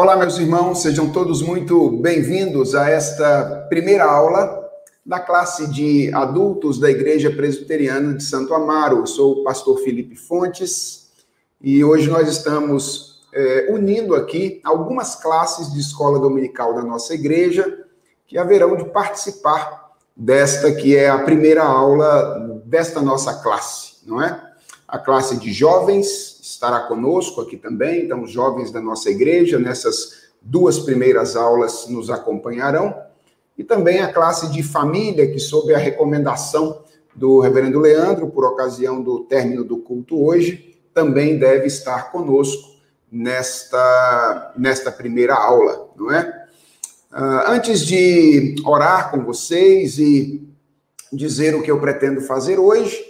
Olá, meus irmãos, sejam todos muito bem-vindos a esta primeira aula da classe de adultos da Igreja Presbiteriana de Santo Amaro. Eu sou o pastor Felipe Fontes e hoje nós estamos é, unindo aqui algumas classes de escola dominical da nossa igreja que haverão de participar desta que é a primeira aula desta nossa classe, não é? A classe de jovens estará conosco aqui também, então os jovens da nossa igreja nessas duas primeiras aulas nos acompanharão, e também a classe de família, que sob a recomendação do reverendo Leandro, por ocasião do término do culto hoje, também deve estar conosco nesta, nesta primeira aula, não é? Uh, antes de orar com vocês e dizer o que eu pretendo fazer hoje,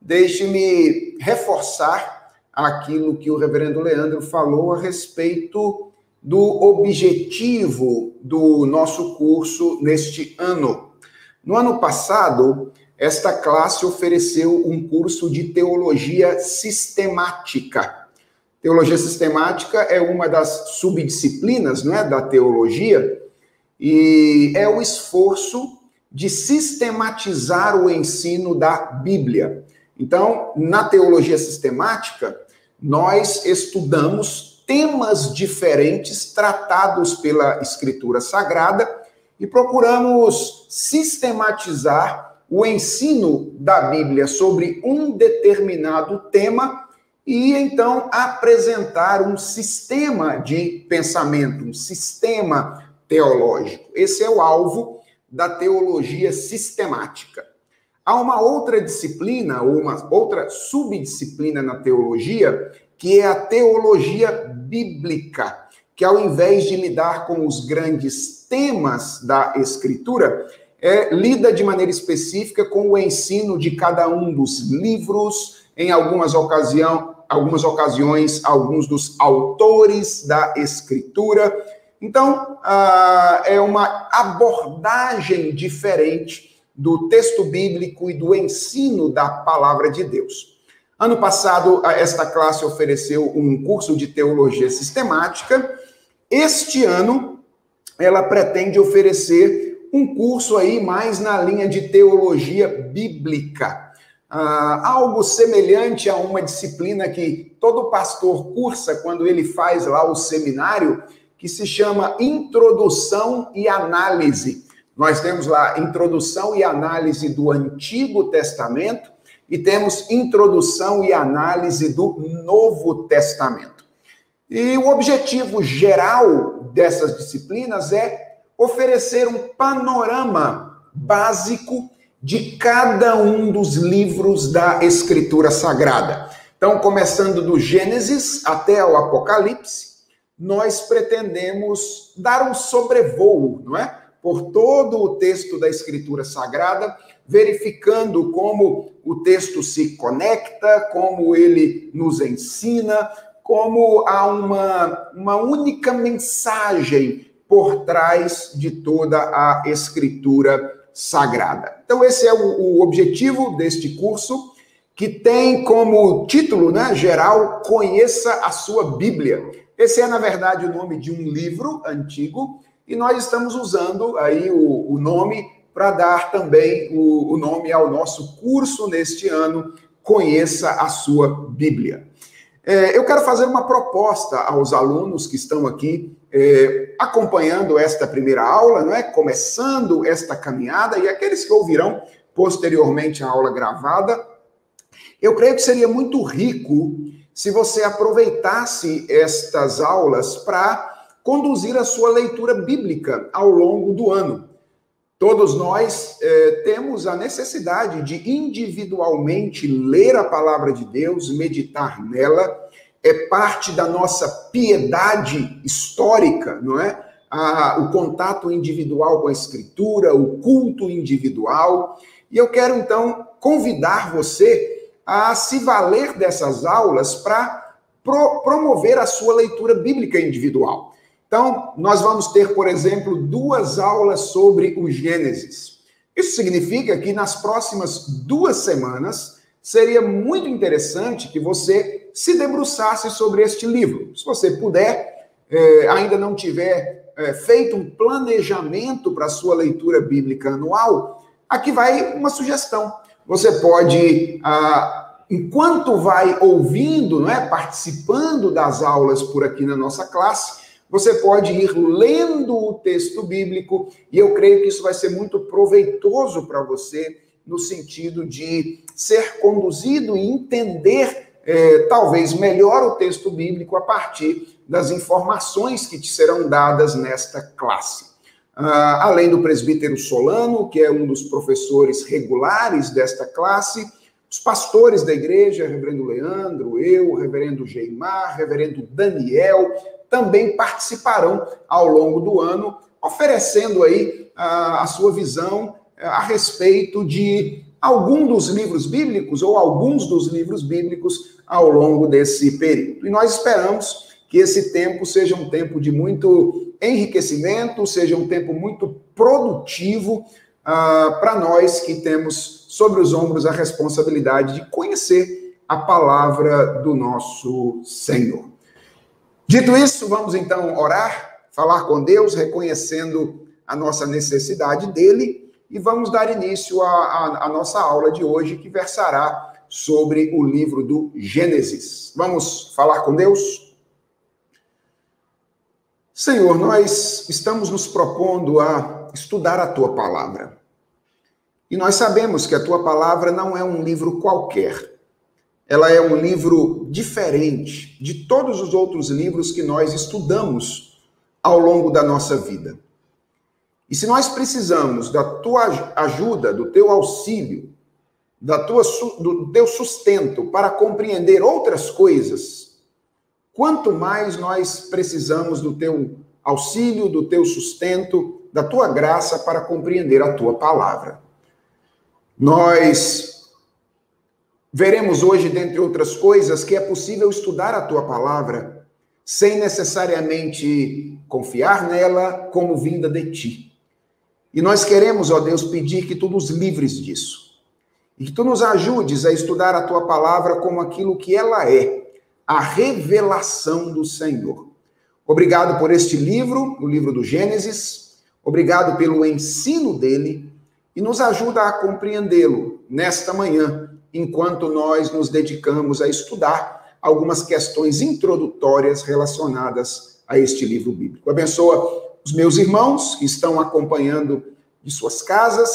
deixe-me reforçar aquilo que o reverendo Leandro falou a respeito do objetivo do nosso curso neste ano. No ano passado, esta classe ofereceu um curso de teologia sistemática. Teologia sistemática é uma das subdisciplinas, não é, da teologia, e é o esforço de sistematizar o ensino da Bíblia. Então, na teologia sistemática, nós estudamos temas diferentes tratados pela Escritura Sagrada e procuramos sistematizar o ensino da Bíblia sobre um determinado tema e então apresentar um sistema de pensamento, um sistema teológico. Esse é o alvo da teologia sistemática. Há uma outra disciplina, ou uma outra subdisciplina na teologia, que é a teologia bíblica, que ao invés de lidar com os grandes temas da Escritura, é, lida de maneira específica com o ensino de cada um dos livros, em algumas, ocasião, algumas ocasiões, alguns dos autores da Escritura. Então, ah, é uma abordagem diferente do texto bíblico e do ensino da palavra de Deus. Ano passado, esta classe ofereceu um curso de teologia sistemática. Este ano, ela pretende oferecer um curso aí mais na linha de teologia bíblica. Ah, algo semelhante a uma disciplina que todo pastor cursa quando ele faz lá o seminário, que se chama Introdução e Análise. Nós temos lá introdução e análise do Antigo Testamento e temos introdução e análise do Novo Testamento. E o objetivo geral dessas disciplinas é oferecer um panorama básico de cada um dos livros da Escritura Sagrada. Então, começando do Gênesis até o Apocalipse, nós pretendemos dar um sobrevoo, não é? Por todo o texto da Escritura Sagrada, verificando como o texto se conecta, como ele nos ensina, como há uma, uma única mensagem por trás de toda a Escritura Sagrada. Então, esse é o, o objetivo deste curso, que tem como título né, geral Conheça a Sua Bíblia. Esse é, na verdade, o nome de um livro antigo e nós estamos usando aí o, o nome para dar também o, o nome ao nosso curso neste ano, Conheça a Sua Bíblia. É, eu quero fazer uma proposta aos alunos que estão aqui é, acompanhando esta primeira aula, não é? Começando esta caminhada e aqueles que ouvirão posteriormente a aula gravada. Eu creio que seria muito rico se você aproveitasse estas aulas para conduzir a sua leitura bíblica ao longo do ano. Todos nós eh, temos a necessidade de individualmente ler a palavra de Deus, meditar nela, é parte da nossa piedade histórica, não é? o contato individual com a Escritura, o culto individual. E eu quero então convidar você a se valer dessas aulas para pro promover a sua leitura bíblica individual. Então, nós vamos ter, por exemplo, duas aulas sobre o Gênesis. Isso significa que nas próximas duas semanas seria muito interessante que você se debruçasse sobre este livro. Se você puder, é, ainda não tiver é, feito um planejamento para a sua leitura bíblica anual, aqui vai uma sugestão. Você pode, ah, enquanto vai ouvindo, não é, participando das aulas por aqui na nossa classe, você pode ir lendo o texto bíblico, e eu creio que isso vai ser muito proveitoso para você, no sentido de ser conduzido e entender, é, talvez melhor, o texto bíblico a partir das informações que te serão dadas nesta classe. Uh, além do presbítero Solano, que é um dos professores regulares desta classe, os pastores da igreja, reverendo Leandro, eu, reverendo Geimar, reverendo Daniel, também participarão ao longo do ano, oferecendo aí a, a sua visão eh, a respeito de algum dos livros bíblicos ou alguns dos livros bíblicos ao longo desse período. E nós esperamos que esse tempo seja um tempo de muito enriquecimento, seja um tempo muito produtivo uh, para nós que temos sobre os ombros a responsabilidade de conhecer a palavra do nosso Senhor. Dito isso, vamos então orar, falar com Deus, reconhecendo a nossa necessidade dele, e vamos dar início à, nossa aula de hoje, que versará sobre o livro do Gênesis. Vamos falar com Deus? Senhor, nós estamos nos propondo a estudar a tua palavra. E nós sabemos que a tua palavra não é um livro qualquer ela é um livro diferente de todos os outros livros que nós estudamos ao longo da nossa vida. E se nós precisamos da tua ajuda, do teu auxílio, da tua, do teu sustento para compreender outras coisas, quanto mais nós precisamos do teu auxílio, do teu sustento, da tua graça para compreender a tua palavra. Nós Veremos hoje, dentre outras coisas, que é possível estudar a tua palavra sem necessariamente confiar nela como vinda de ti. E nós queremos, ó Deus, pedir que tu nos livres disso. E que tu nos ajudes a estudar a tua palavra como aquilo que ela é, a revelação do Senhor. Obrigado por este livro, o livro do Gênesis. Obrigado pelo ensino dele e nos ajuda a compreendê-lo nesta manhã enquanto nós nos dedicamos a estudar algumas questões introdutórias relacionadas a este livro bíblico. Abençoa os meus irmãos que estão acompanhando de suas casas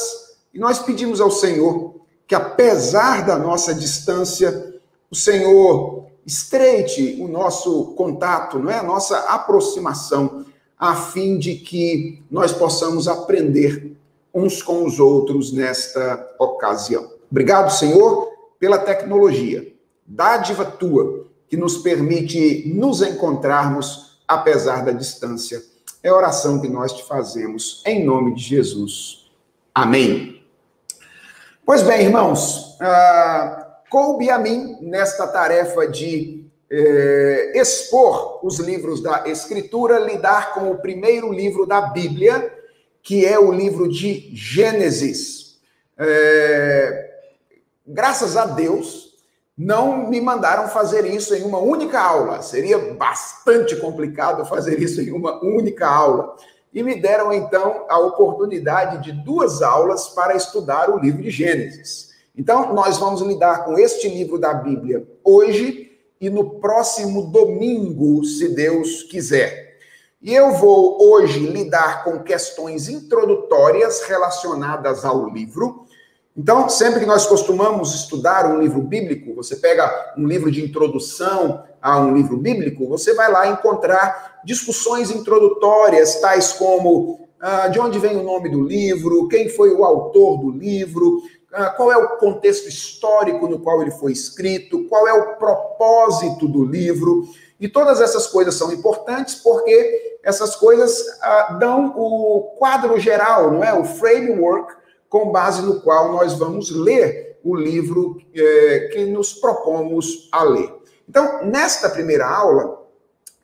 e nós pedimos ao Senhor que, apesar da nossa distância, o Senhor estreite o nosso contato, não é? A nossa aproximação, a fim de que nós possamos aprender uns com os outros nesta ocasião. Obrigado, Senhor, pela tecnologia, dádiva tua, que nos permite nos encontrarmos apesar da distância. É a oração que nós te fazemos em nome de Jesus. Amém. Pois bem, irmãos, uh, coube a mim nesta tarefa de eh, expor os livros da Escritura, lidar com o primeiro livro da Bíblia, que é o livro de Gênesis. É, graças a Deus, não me mandaram fazer isso em uma única aula. Seria bastante complicado fazer isso em uma única aula. E me deram então a oportunidade de duas aulas para estudar o livro de Gênesis. Então, nós vamos lidar com este livro da Bíblia hoje e no próximo domingo, se Deus quiser. E eu vou hoje lidar com questões introdutórias relacionadas ao livro então, sempre que nós costumamos estudar um livro bíblico, você pega um livro de introdução a um livro bíblico, você vai lá encontrar discussões introdutórias, tais como ah, de onde vem o nome do livro, quem foi o autor do livro, ah, qual é o contexto histórico no qual ele foi escrito, qual é o propósito do livro. E todas essas coisas são importantes porque essas coisas ah, dão o quadro geral, não é? O framework com base no qual nós vamos ler o livro é, que nos propomos a ler. Então, nesta primeira aula,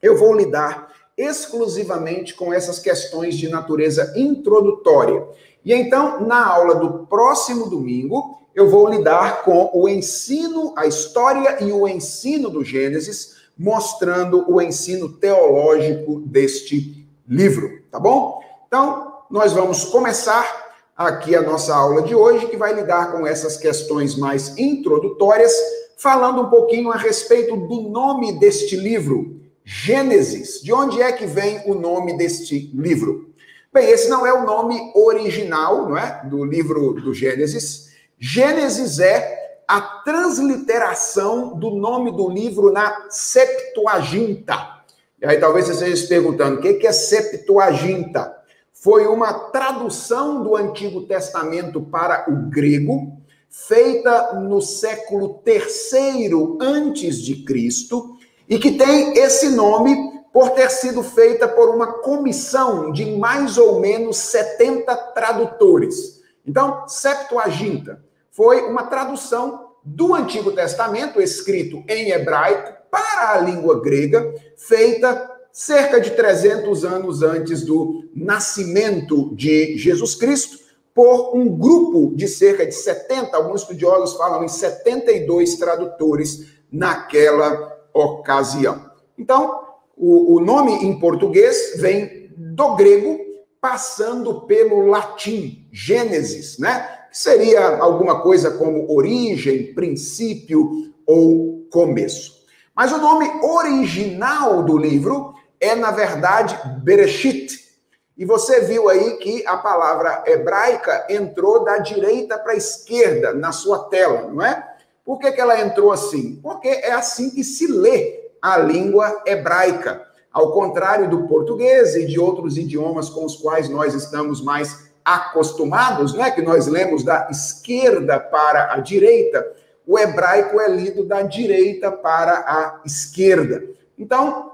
eu vou lidar exclusivamente com essas questões de natureza introdutória. E então, na aula do próximo domingo, eu vou lidar com o ensino, a história e o ensino do Gênesis, mostrando o ensino teológico deste livro, tá bom? Então, nós vamos começar aqui a nossa aula de hoje, que vai lidar com essas questões mais introdutórias, falando um pouquinho a respeito do nome deste livro, Gênesis. De onde é que vem o nome deste livro? Bem, esse não é o nome original, não é, do livro do Gênesis. Gênesis é a transliteração do nome do livro na Septuaginta. E aí talvez você esteja se perguntando, o que é Septuaginta? Foi uma tradução do Antigo Testamento para o grego, feita no século III antes de Cristo, e que tem esse nome por ter sido feita por uma comissão de mais ou menos 70 tradutores. Então, Septuaginta foi uma tradução do Antigo Testamento escrito em hebraico para a língua grega, feita cerca de 300 anos antes do nascimento de Jesus Cristo, por um grupo de cerca de 70, alguns estudiosos falam em 72 tradutores naquela ocasião. Então, o, o nome em português vem do grego, passando pelo latim, Gênesis, né? Seria alguma coisa como origem, princípio ou começo. Mas o nome original do livro é, na verdade, Bereshit. E você viu aí que a palavra hebraica entrou da direita para a esquerda na sua tela, não é? Por que, que ela entrou assim? Porque é assim que se lê a língua hebraica. Ao contrário do português e de outros idiomas com os quais nós estamos mais acostumados, né? Que nós lemos da esquerda para a direita, o hebraico é lido da direita para a esquerda. Então,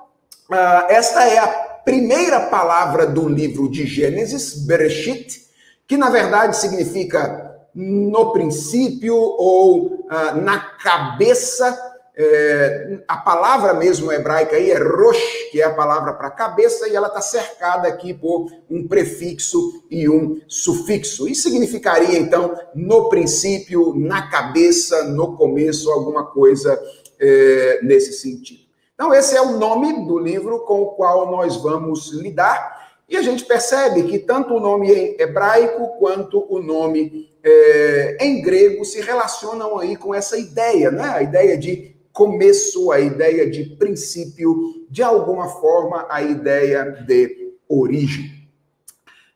Uh, esta é a primeira palavra do livro de Gênesis, Bereshit, que na verdade significa no princípio ou uh, na cabeça. É, a palavra mesmo hebraica aí é rosh, que é a palavra para cabeça, e ela está cercada aqui por um prefixo e um sufixo. Isso significaria, então, no princípio, na cabeça, no começo, alguma coisa é, nesse sentido. Então, esse é o nome do livro com o qual nós vamos lidar. E a gente percebe que tanto o nome em hebraico quanto o nome é, em grego se relacionam aí com essa ideia, né? A ideia de começo, a ideia de princípio, de alguma forma, a ideia de origem.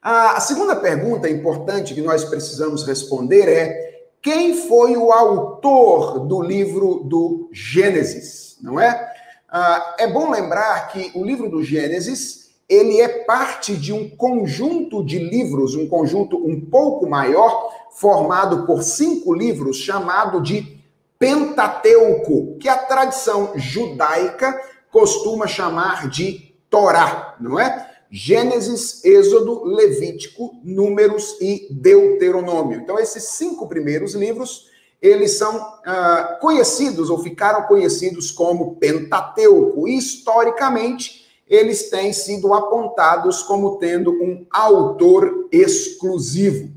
A segunda pergunta importante que nós precisamos responder é: quem foi o autor do livro do Gênesis? Não é? Ah, é bom lembrar que o livro do Gênesis ele é parte de um conjunto de livros, um conjunto um pouco maior, formado por cinco livros, chamado de Pentateuco, que a tradição judaica costuma chamar de Torá, não é? Gênesis, Êxodo, Levítico, Números e Deuteronômio. Então, esses cinco primeiros livros eles são ah, conhecidos ou ficaram conhecidos como Pentateuco. Historicamente, eles têm sido apontados como tendo um autor exclusivo,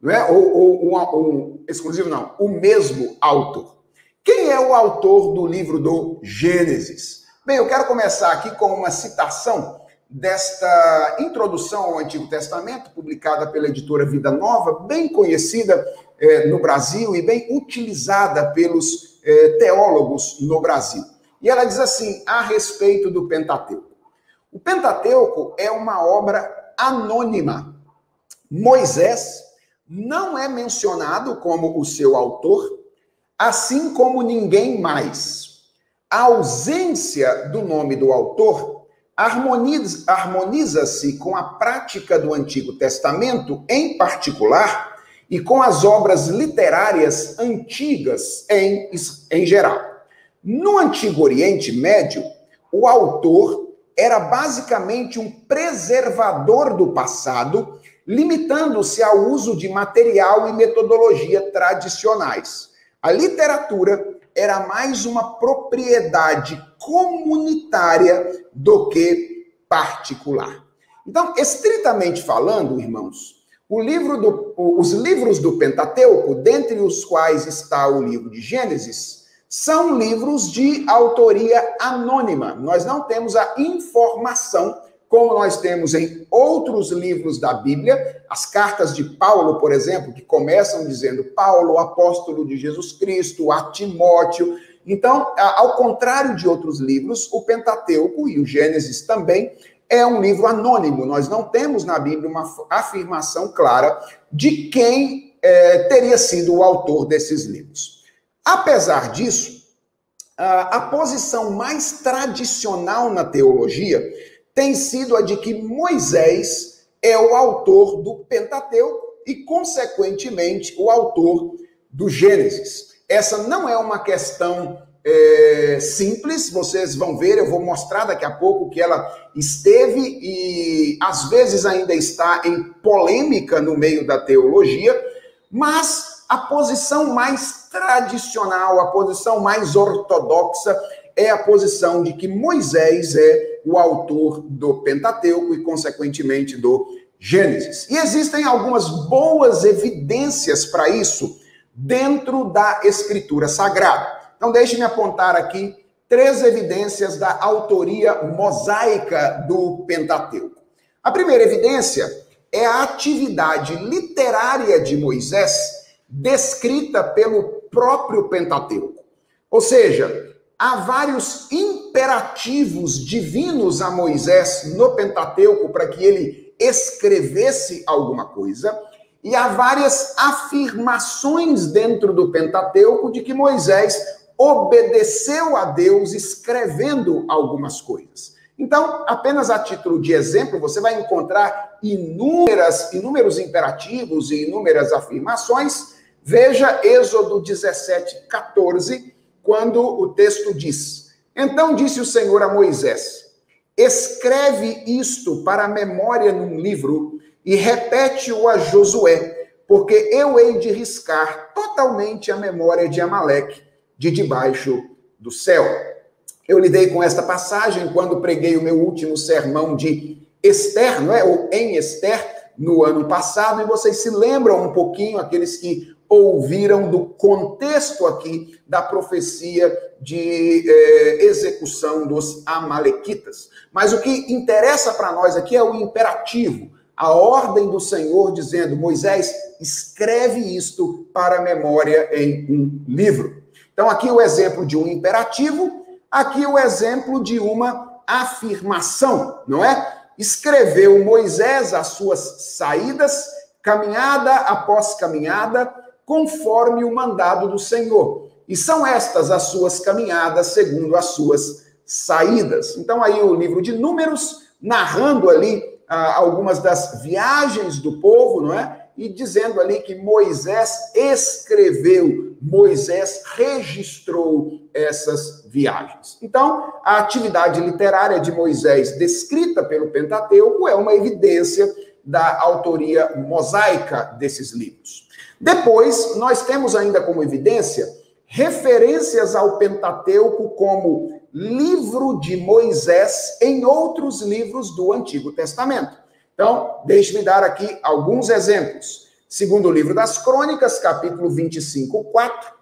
não é? Ou, ou um, um, exclusivo não, o mesmo autor. Quem é o autor do livro do Gênesis? Bem, eu quero começar aqui com uma citação desta introdução ao Antigo Testamento, publicada pela editora Vida Nova, bem conhecida é, no Brasil e bem utilizada pelos é, teólogos no Brasil. E ela diz assim a respeito do Pentateuco: o Pentateuco é uma obra anônima. Moisés não é mencionado como o seu autor, assim como ninguém mais. A ausência do nome do autor harmoniza-se com a prática do Antigo Testamento, em particular e com as obras literárias antigas em, em geral. No Antigo Oriente Médio, o autor era basicamente um preservador do passado, limitando-se ao uso de material e metodologia tradicionais. A literatura era mais uma propriedade comunitária do que particular. Então, estritamente falando, irmãos, livro do, os livros do Pentateuco, dentre os quais está o livro de Gênesis, são livros de autoria anônima. Nós não temos a informação como nós temos em outros livros da Bíblia, as cartas de Paulo, por exemplo, que começam dizendo Paulo, apóstolo de Jesus Cristo, a Timóteo. Então, ao contrário de outros livros, o Pentateuco e o Gênesis também é um livro anônimo. Nós não temos na Bíblia uma afirmação clara de quem é, teria sido o autor desses livros. Apesar disso, a, posição mais tradicional na teologia tem sido a de que Moisés é o autor do Pentateuco e, consequentemente, o autor do Gênesis. Essa não é uma questão é, simples, vocês vão ver, eu vou mostrar daqui a pouco que ela esteve e às vezes ainda está em polêmica no meio da teologia, mas a posição mais tradicional, a posição mais ortodoxa é a posição de que Moisés é o autor do Pentateuco e, consequentemente, do Gênesis. E existem algumas boas evidências para isso dentro da Escritura Sagrada. Então, deixe-me apontar aqui três evidências da autoria mosaica do Pentateuco. A primeira evidência é a atividade literária de Moisés descrita pelo próprio Pentateuco. Ou seja, há vários imperativos divinos a Moisés no Pentateuco para que ele escrevesse alguma coisa, e há várias afirmações dentro do Pentateuco de que Moisés obedeceu a Deus escrevendo algumas coisas. Então, apenas a título de exemplo, você vai encontrar inúmeras, inúmeros imperativos e inúmeras afirmações. Veja Êxodo 17, 14, quando o texto diz: Então disse o Senhor a Moisés: Escreve isto para a memória num livro e repete-o a Josué, porque eu hei de riscar totalmente a memória de Amaleque de debaixo do céu. Eu lidei com esta passagem quando preguei o meu último sermão de Esther, não é? Ou em Esther, no ano passado, e vocês se lembram um pouquinho, aqueles que ouviram do contexto aqui da profecia de eh, execução dos Amalequitas. Mas o que interessa para nós aqui é o imperativo, a ordem do Senhor dizendo: Moisés, escreve isto para memória em um livro. Então, aqui o exemplo de um imperativo, aqui o exemplo de uma afirmação, não é? Escreveu Moisés as suas saídas, caminhada após caminhada, conforme o mandado do Senhor. E são estas as suas caminhadas segundo as suas saídas. Então, aí o livro de Números, narrando ali ah, algumas das viagens do povo, não é? E dizendo ali que Moisés escreveu, Moisés registrou essas viagens. Então, a atividade literária de Moisés, descrita pelo Pentateuco, é uma evidência da autoria mosaica desses livros. Depois, nós temos ainda como evidência referências ao Pentateuco como livro de Moisés em outros livros do Antigo Testamento. Então, deixe-me dar aqui alguns exemplos. Segundo o livro das Crônicas, capítulo 25, 4.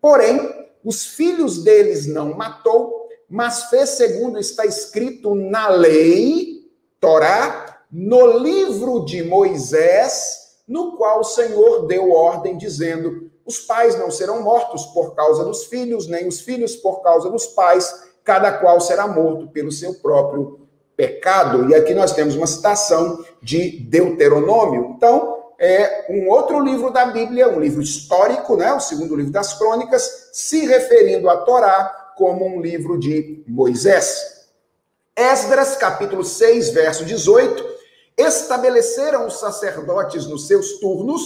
Porém, os filhos deles não matou, mas fez segundo está escrito na lei, Torá, no livro de Moisés no qual o Senhor deu ordem, dizendo: os pais não serão mortos por causa dos filhos, nem os filhos por causa dos pais, cada qual será morto pelo seu próprio pecado. E aqui nós temos uma citação de Deuteronômio. Então, é um outro livro da Bíblia, um livro histórico, né, o segundo livro das crônicas, se referindo à Torá como um livro de Moisés. Esdras, capítulo 6, verso 18, estabeleceram os sacerdotes nos seus turnos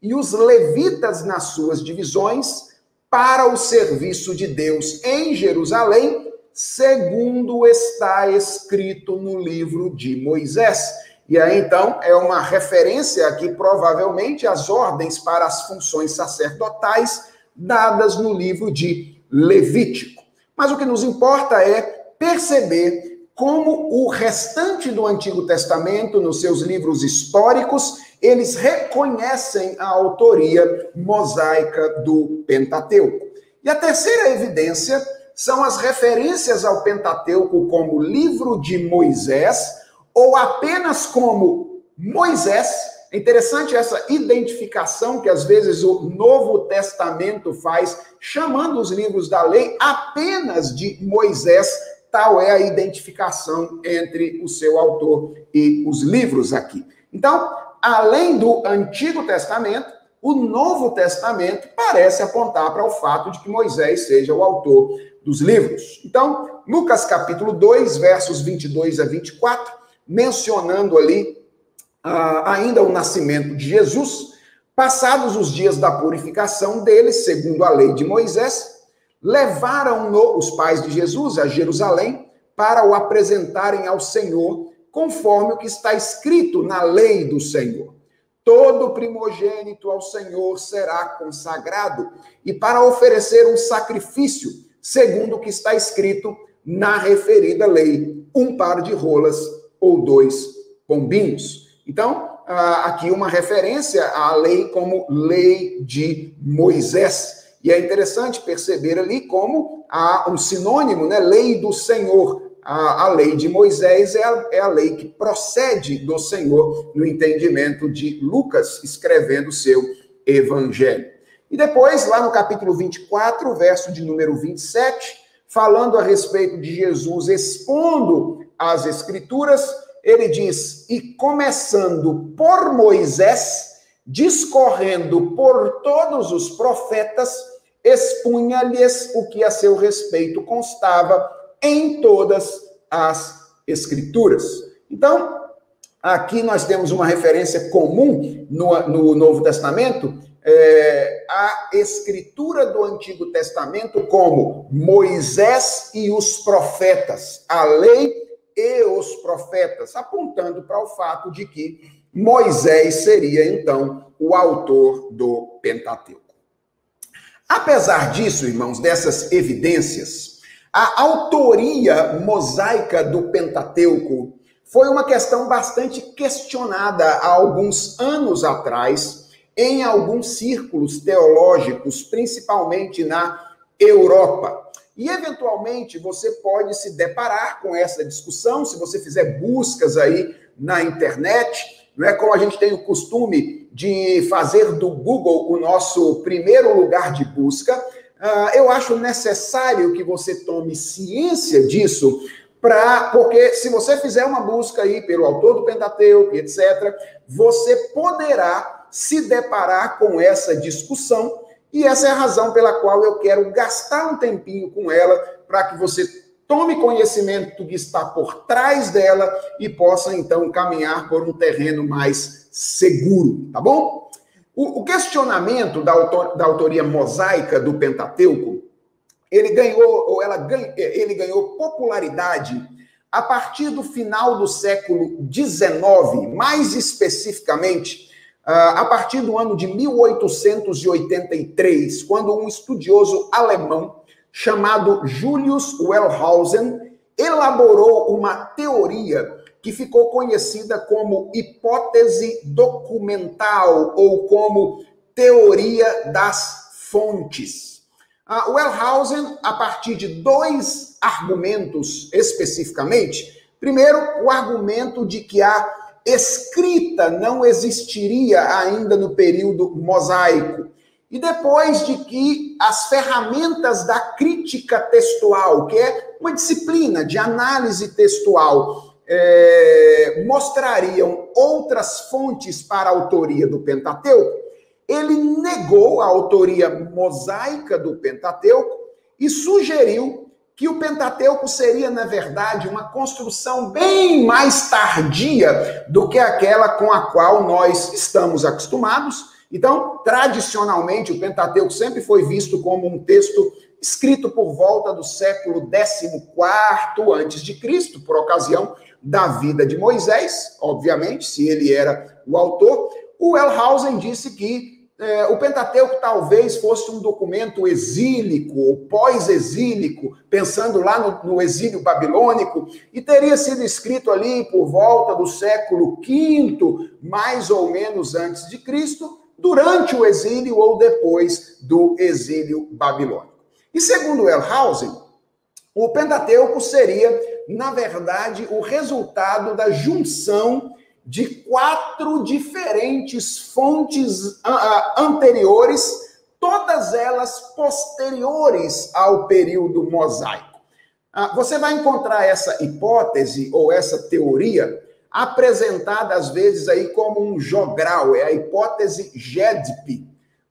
e os levitas nas suas divisões para o serviço de Deus em Jerusalém, segundo está escrito no livro de Moisés. E aí, então, é uma referência aqui, provavelmente, às ordens para as funções sacerdotais dadas no livro de Levítico. Mas o que nos importa é perceber como o restante do Antigo Testamento, nos seus livros históricos, eles reconhecem a autoria mosaica do Pentateuco. E a terceira evidência são as referências ao Pentateuco como livro de Moisés ou apenas como Moisés. É interessante essa identificação que às vezes o Novo Testamento faz, chamando os livros da lei apenas de Moisés. Tal é a identificação entre o seu autor e os livros aqui. Então, além do Antigo Testamento, o Novo Testamento parece apontar para o fato de que Moisés seja o autor dos livros. Então, Lucas capítulo 2, versos 22 a 24, mencionando ali ah, ainda o nascimento de Jesus, passados os dias da purificação dele, segundo a lei de Moisés, levaram-no os pais de Jesus a Jerusalém para o apresentarem ao Senhor, conforme o que está escrito na lei do Senhor todo primogênito ao Senhor será consagrado, e para oferecer um sacrifício, segundo o que está escrito na referida lei, um par de rolas ou dois pombinhos. Então, aqui uma referência à lei como lei de Moisés. E é interessante perceber ali como há um sinônimo, né? Lei do Senhor a, a lei de Moisés é a, é a lei que procede do Senhor, no entendimento de Lucas, escrevendo seu evangelho. E depois, lá no capítulo 24, verso de número 27, falando a respeito de Jesus expondo as Escrituras, ele diz: E começando por Moisés, discorrendo por todos os profetas, expunha-lhes o que a seu respeito constava em todas as Escrituras. Então, aqui nós temos uma referência comum no, no Novo Testamento, é, a Escritura do Antigo Testamento como Moisés e os profetas, a lei e os profetas, apontando para o fato de que Moisés seria então o autor do Pentateuco. Apesar disso, irmãos, dessas evidências, a autoria mosaica do Pentateuco foi uma questão bastante questionada há alguns anos atrás em alguns círculos teológicos, principalmente na Europa. E eventualmente você pode se deparar com essa discussão se você fizer buscas aí na internet, não é como a gente tem o costume de fazer do Google o nosso primeiro lugar de busca. Uh, eu acho necessário que você tome ciência disso, pra, porque se você fizer uma busca aí pelo autor do Pentateuco, etc., você poderá se deparar com essa discussão, e essa é a razão pela qual eu quero gastar um tempinho com ela, para que você tome conhecimento do que está por trás dela e possa então caminhar por um terreno mais seguro, tá bom? O, questionamento da, autor, da autoria mosaica do Pentateuco, ele ganhou, ou ela ele ganhou popularidade a partir do final do século XIX, mais especificamente, a partir do ano de 1883, quando um estudioso alemão chamado Julius Wellhausen elaborou uma teoria que ficou conhecida como hipótese documental ou como teoria das fontes. Uh, Wellhausen, a partir de dois argumentos especificamente, primeiro, o argumento de que a escrita não existiria ainda no período mosaico, e depois de que as ferramentas da crítica textual, que é uma disciplina de análise textual, é, mostrariam outras fontes para a autoria do Pentateuco, ele negou a autoria mosaica do Pentateuco e sugeriu que o Pentateuco seria, na verdade, uma construção bem mais tardia do que aquela com a qual nós estamos acostumados. Então, tradicionalmente, o Pentateuco sempre foi visto como um texto escrito por volta do século XIV antes de Cristo, por ocasião da vida de Moisés, obviamente, se ele era o autor. O Elhausen disse que é, o Pentateuco talvez fosse um documento exílico ou pós-exílico, pensando lá no, no, exílio babilônico, e teria sido escrito ali por volta do século V, mais ou menos antes de Cristo, durante o exílio ou depois do exílio babilônico. E segundo Wellhausen, o Pentateuco seria, na verdade, o resultado da junção de quatro diferentes fontes anteriores, todas elas posteriores ao período mosaico. Ah, você vai encontrar essa hipótese ou essa teoria apresentada às vezes aí como um jogral, é a hipótese GEDP.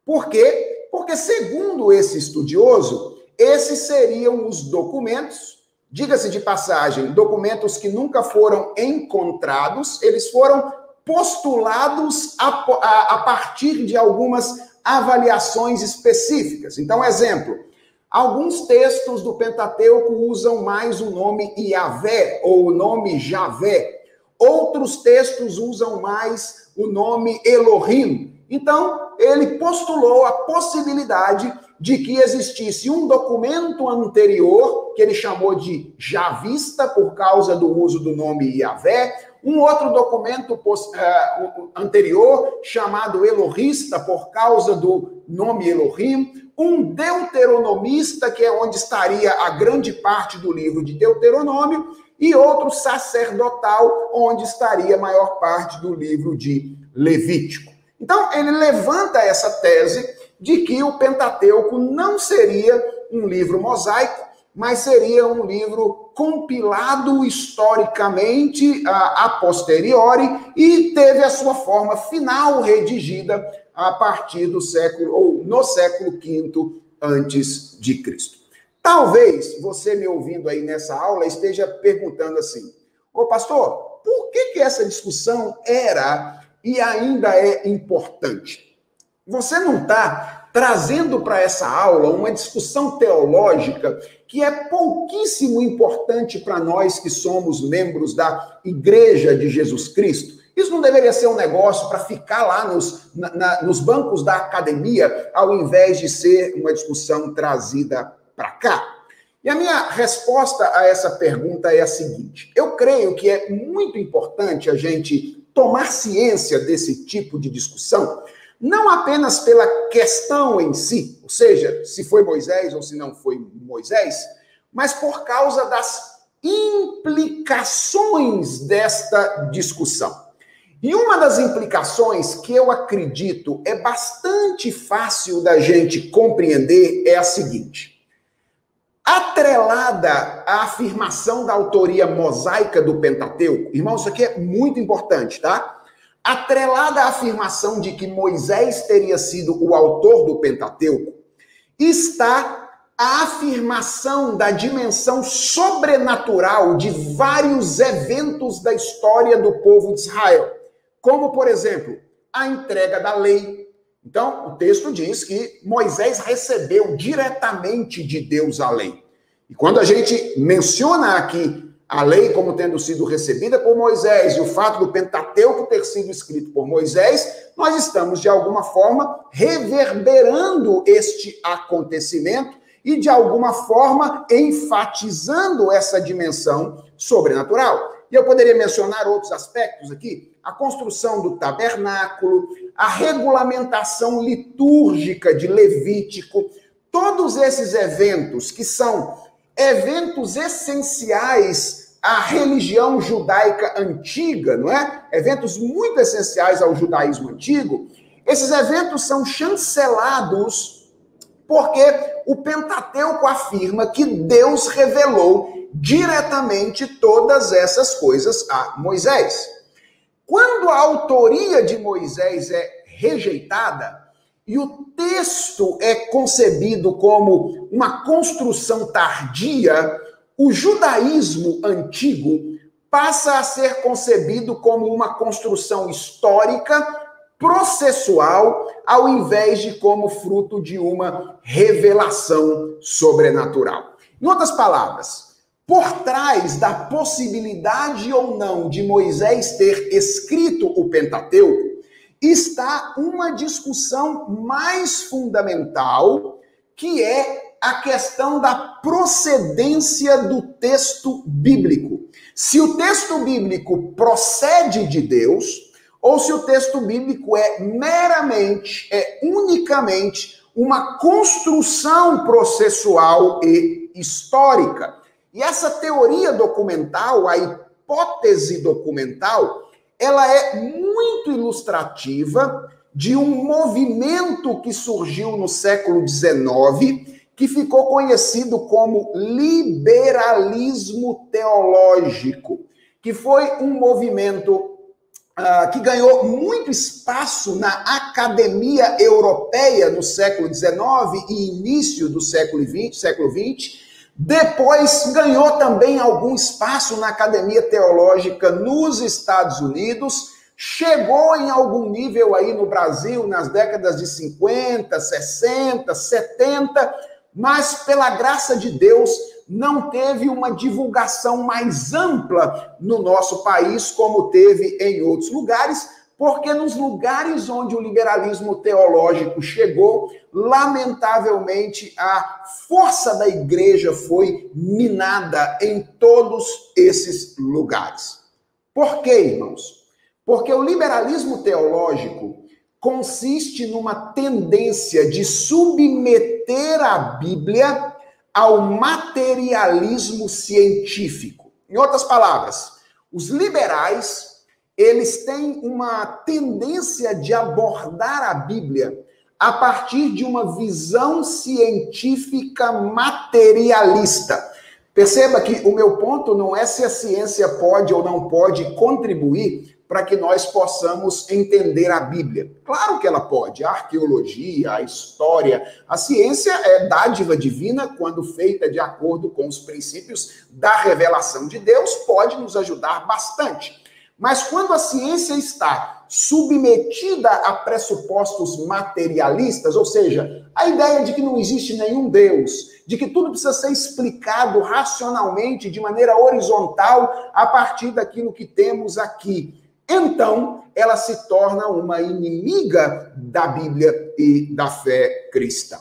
Por quê? Porque segundo esse estudioso, esses seriam os documentos, diga-se de passagem, documentos que nunca foram encontrados, eles foram postulados a, a, a partir de algumas avaliações específicas. Então, exemplo, Alguns textos do Pentateuco usam mais o nome Yahvé ou o nome Javé. Outros textos usam mais o nome Elohim. Então, ele postulou a possibilidade de que existisse um documento anterior, que ele chamou de Javista, por causa do uso do nome Yahvé, um outro documento uh, anterior, chamado Elohista, por causa do nome Elohim, um deuteronomista, que é onde estaria a grande parte do livro de Deuteronômio, e outro sacerdotal, onde estaria a maior parte do livro de Levítico. Então, ele levanta essa tese de que o Pentateuco não seria um livro mosaico, mas seria um livro compilado historicamente a, a posteriori e teve a sua forma final redigida a partir do século, ou no século V antes de Cristo. Talvez você me ouvindo aí nessa aula esteja perguntando assim: Ô pastor, por que, que essa discussão era e ainda é importante? Você não está trazendo para essa aula uma discussão teológica que é pouquíssimo importante para nós que somos membros da Igreja de Jesus Cristo. Isso não deveria ser um negócio para ficar lá nos, na, nos bancos da academia, ao invés de ser uma discussão trazida para cá? E a minha resposta a essa pergunta é a seguinte: eu creio que é muito importante a gente tomar ciência desse tipo de discussão, não apenas pela questão em si, ou seja, se foi Moisés ou se não foi Moisés, mas por causa das implicações desta discussão. E uma das implicações que eu acredito é bastante fácil da gente compreender é a seguinte: atrelada à afirmação da autoria mosaica do Pentateuco, irmão, isso aqui é muito importante, tá? Atrelada à afirmação de que Moisés teria sido o autor do Pentateuco, está a afirmação da dimensão sobrenatural de vários eventos da história do povo de Israel como, por exemplo, a entrega da lei. Então, o texto diz que Moisés recebeu diretamente de Deus a lei. E quando a gente menciona aqui a lei como tendo sido recebida por Moisés e o fato do Pentateuco ter sido escrito por Moisés, nós estamos de alguma forma reverberando este acontecimento e de alguma forma enfatizando essa dimensão sobrenatural. E eu poderia mencionar outros aspectos aqui, a construção do tabernáculo, a regulamentação litúrgica de Levítico, todos esses eventos que são eventos essenciais à religião judaica antiga, não é? Eventos muito essenciais ao judaísmo antigo. Esses eventos são chancelados porque o Pentateuco afirma que Deus revelou diretamente todas essas coisas a Moisés. Quando a autoria de Moisés é rejeitada e o texto é concebido como uma construção tardia, o judaísmo antigo passa a ser concebido como uma construção histórica, processual, ao invés de como fruto de uma revelação sobrenatural. Em outras palavras, por trás da possibilidade ou não de Moisés ter escrito o Pentateuco, está uma discussão mais fundamental, que é a questão da procedência do texto bíblico. Se o texto bíblico procede de Deus, ou se o texto bíblico é meramente, é unicamente uma construção processual e histórica. E essa teoria documental, a hipótese documental, ela é muito ilustrativa de um movimento que surgiu no século XIX, que ficou conhecido como liberalismo teológico, que foi um movimento Uh, que ganhou muito espaço na academia europeia no século XIX e início do século XX, século XX. Depois ganhou também algum espaço na academia teológica nos Estados Unidos. Chegou em algum nível aí no Brasil nas décadas de 50, 60, 70, mas pela graça de Deus não teve uma divulgação mais ampla no nosso país, como teve em outros lugares, porque nos lugares onde o liberalismo teológico chegou, lamentavelmente a força da igreja foi minada em todos esses lugares. Por quê, irmãos? Porque o liberalismo teológico consiste numa tendência de submeter a Bíblia ao materialismo científico. Em outras palavras, os liberais, eles têm uma tendência de abordar a Bíblia a partir de uma visão científica materialista. Perceba que o meu ponto não é se a ciência pode ou não pode contribuir para que nós possamos entender a Bíblia. Claro que ela pode. A arqueologia, a história, a ciência é dádiva divina quando feita de acordo com os princípios da revelação de Deus, pode nos ajudar bastante. Mas quando a ciência está submetida a pressupostos materialistas, ou seja, a ideia de que não existe nenhum Deus, de que tudo precisa ser explicado racionalmente, de maneira horizontal, a partir daquilo que temos aqui então ela se torna uma inimiga da Bíblia e da fé cristã.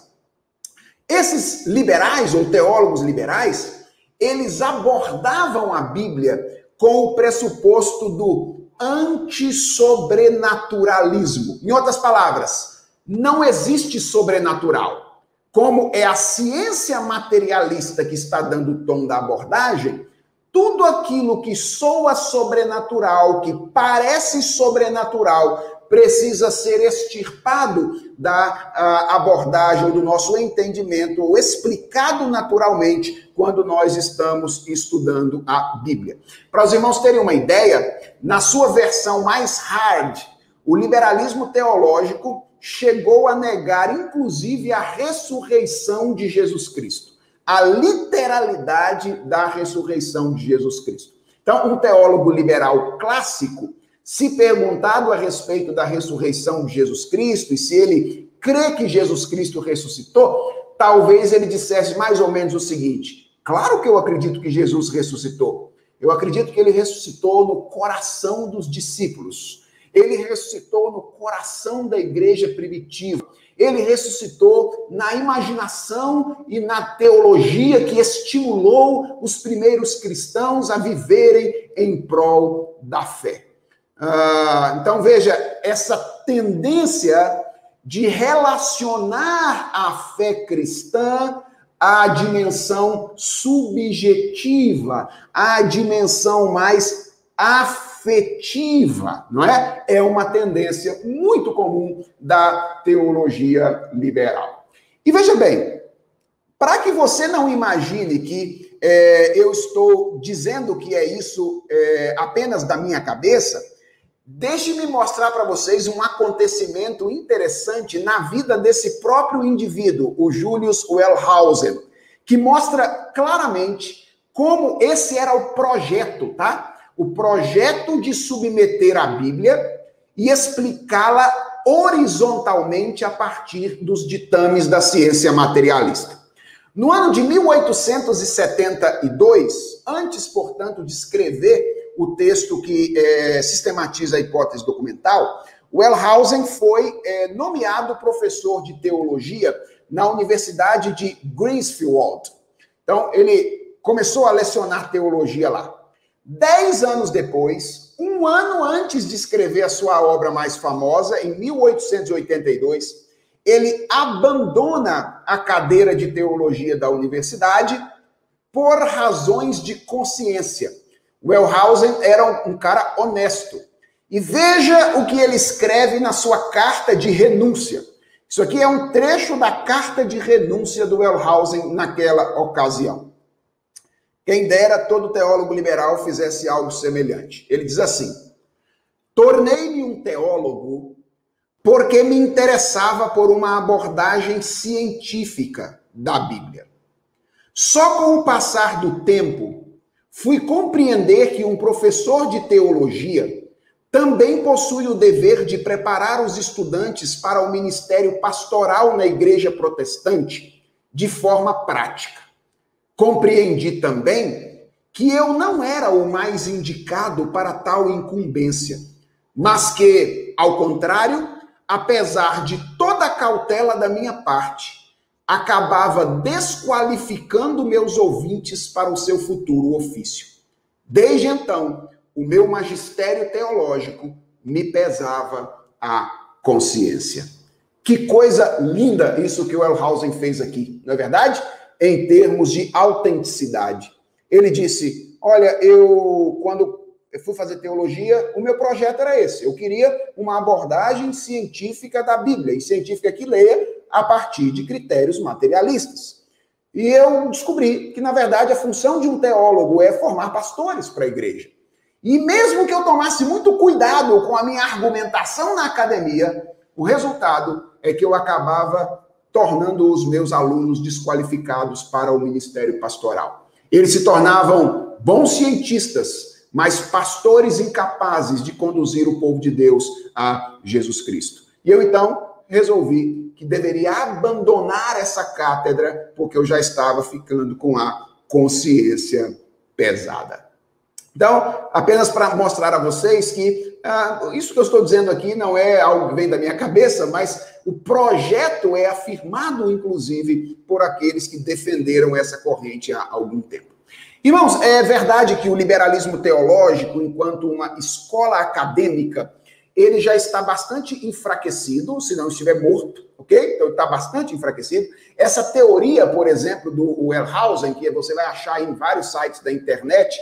Esses liberais ou teólogos liberais, eles abordavam a Bíblia com o pressuposto do antissobrenaturalismo. Em outras palavras, não existe sobrenatural. Como é a ciência materialista que está dando o tom da abordagem, tudo aquilo que soa sobrenatural, que parece sobrenatural, precisa ser extirpado da abordagem do nosso entendimento, ou explicado naturalmente quando nós estamos estudando a Bíblia. Para os irmãos terem uma ideia, na sua versão mais hard, o liberalismo teológico chegou a negar, inclusive, a ressurreição de Jesus Cristo a literalidade da ressurreição de Jesus Cristo. Então, um teólogo liberal clássico, se perguntado a respeito da ressurreição de Jesus Cristo e se ele crê que Jesus Cristo ressuscitou, talvez ele dissesse mais ou menos o seguinte: Claro que eu acredito que Jesus ressuscitou. Eu acredito que ele ressuscitou no coração dos discípulos. Ele ressuscitou no coração da igreja primitiva. Ele ressuscitou na imaginação e na teologia que estimulou os primeiros cristãos a viverem em prol da fé. Ah, então, veja, essa tendência de relacionar a fé cristã à dimensão subjetiva, à dimensão mais afetiva não é? É uma tendência muito comum da teologia liberal. E veja bem, para que você não imagine que é, eu estou dizendo que é isso é, apenas da minha cabeça, deixe-me mostrar para vocês um acontecimento interessante na vida desse próprio indivíduo, o Julius Wellhausen, que mostra claramente como esse era o projeto, tá? o projeto de submeter a Bíblia e explicá-la horizontalmente a partir dos ditames da ciência materialista. No ano de 1872, antes, portanto, de escrever o texto que é, sistematiza a hipótese documental, Wellhausen foi é, nomeado professor de teologia na Universidade de Greensfield. Então, ele começou a lecionar teologia lá. Dez anos depois, um ano antes de escrever a sua obra mais famosa, em 1882, ele abandona a cadeira de teologia da universidade por razões de consciência. Wellhausen era um cara honesto. E veja o que ele escreve na sua carta de renúncia. Isso aqui é um trecho da carta de renúncia do Wellhausen naquela ocasião. Quem dera todo teólogo liberal fizesse algo semelhante. Ele diz assim: Tornei-me um teólogo porque me interessava por uma abordagem científica da Bíblia. Só com o passar do tempo, fui compreender que um professor de teologia também possui o dever de preparar os estudantes para o ministério pastoral na igreja protestante de forma prática. Compreendi também que eu não era o mais indicado para tal incumbência, mas que, ao contrário, apesar de toda a cautela da minha parte, acabava desqualificando meus ouvintes para o seu futuro ofício. Desde então, o meu magistério teológico me pesava a consciência. Que coisa linda isso que o Elhausen fez aqui, não é verdade? em termos de autenticidade. Ele disse: Olha, eu, quando eu fui fazer teologia, o meu projeto era esse. Eu queria uma abordagem científica da Bíblia, e científica que leia a partir de critérios materialistas. E eu descobri que, na verdade, a função de um teólogo é formar pastores para a igreja. E mesmo que eu tomasse muito cuidado com a minha argumentação na academia, o resultado é que eu acabava tornando os meus alunos desqualificados para o ministério pastoral. Eles se tornavam bons cientistas, mas pastores incapazes de conduzir o povo de Deus a Jesus Cristo. E eu então resolvi que deveria abandonar essa cátedra, porque eu já estava ficando com a consciência pesada. Então, apenas para mostrar a vocês que ah, isso que eu estou dizendo aqui não é algo que vem da minha cabeça, mas o projeto é afirmado, inclusive, por aqueles que defenderam essa corrente há algum tempo. Irmãos, é verdade que o liberalismo teológico, enquanto uma escola acadêmica, ele já está bastante enfraquecido, se não estiver morto, ok? Então está bastante enfraquecido. Essa teoria, por exemplo, do Wellhausen, que você vai achar em vários sites da internet,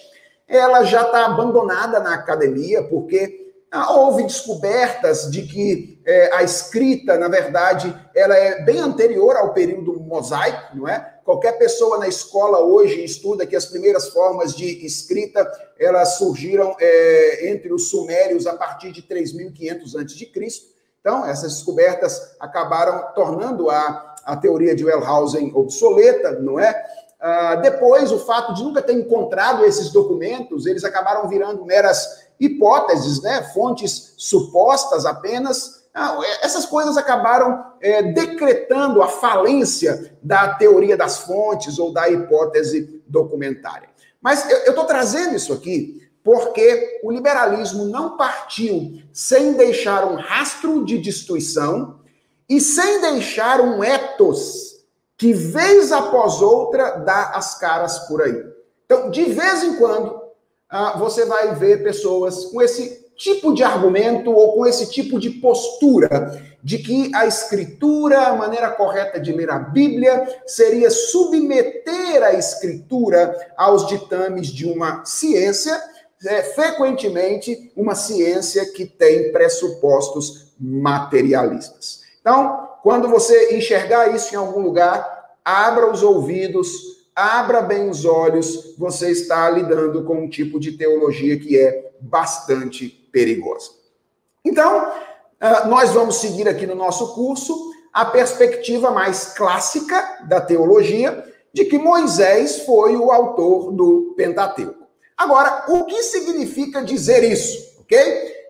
ela já está abandonada na academia, porque ah, houve descobertas de que é, a escrita, na verdade, ela é bem anterior ao período mosaico, não é? Qualquer pessoa na escola hoje estuda que as primeiras formas de escrita elas surgiram é, entre os sumérios a partir de 3.500 a.C. Então, essas descobertas acabaram tornando a, a teoria de Wellhausen obsoleta, não é? Ah, depois, o fato de nunca ter encontrado esses documentos, eles acabaram virando meras hipóteses, né, fontes supostas apenas. Ah, essas coisas acabaram é, decretando a falência da teoria das fontes ou da hipótese documentária. Mas eu estou trazendo isso aqui porque o liberalismo não partiu sem deixar um rastro de destruição e sem deixar um ethos que, vez após outra, dá as caras por aí. Então, de vez em quando, ah, você vai ver pessoas com esse tipo de argumento ou com esse tipo de postura de que a escritura, a maneira correta de ler a Bíblia, seria submeter a escritura aos ditames de uma ciência, é, frequentemente uma ciência que tem pressupostos materialistas. Então, quando você enxergar isso em algum lugar, abra os ouvidos abra bem os olhos, você está lidando com um tipo de teologia que é bastante perigosa. Então, ah, nós vamos seguir aqui no nosso curso a perspectiva mais clássica da teologia de que Moisés foi o autor do Pentateuco. Agora, o que significa dizer isso? Ok?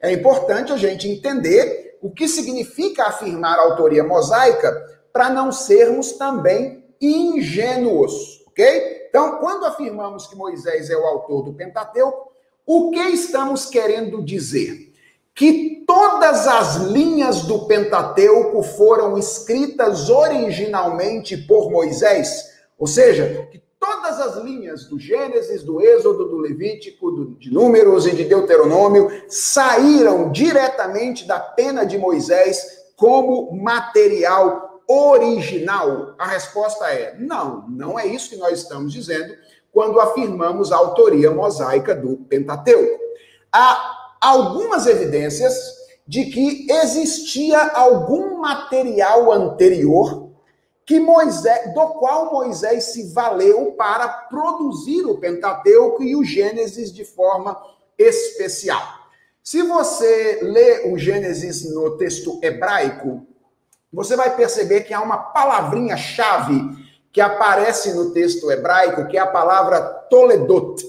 É importante a gente entender o que significa afirmar a autoria mosaica para não sermos também ingênuos. Ok? Então, quando afirmamos que Moisés é o autor do Pentateuco, o que estamos querendo dizer? Que todas as linhas do Pentateuco foram escritas originalmente por Moisés, ou seja, que todas as linhas do Gênesis, do Êxodo, do Levítico, do, de Números e de Deuteronômio saíram diretamente da pena de Moisés como material original? A resposta é não, não é isso que nós estamos dizendo quando afirmamos a autoria mosaica do Pentateuco. Há algumas evidências de que existia algum material anterior que Moisés, do qual Moisés se valeu para produzir o Pentateuco e o Gênesis de forma especial. Se você lê o Gênesis no texto hebraico, você vai perceber que há uma palavrinha-chave que aparece no texto hebraico, que é a palavra Toledot.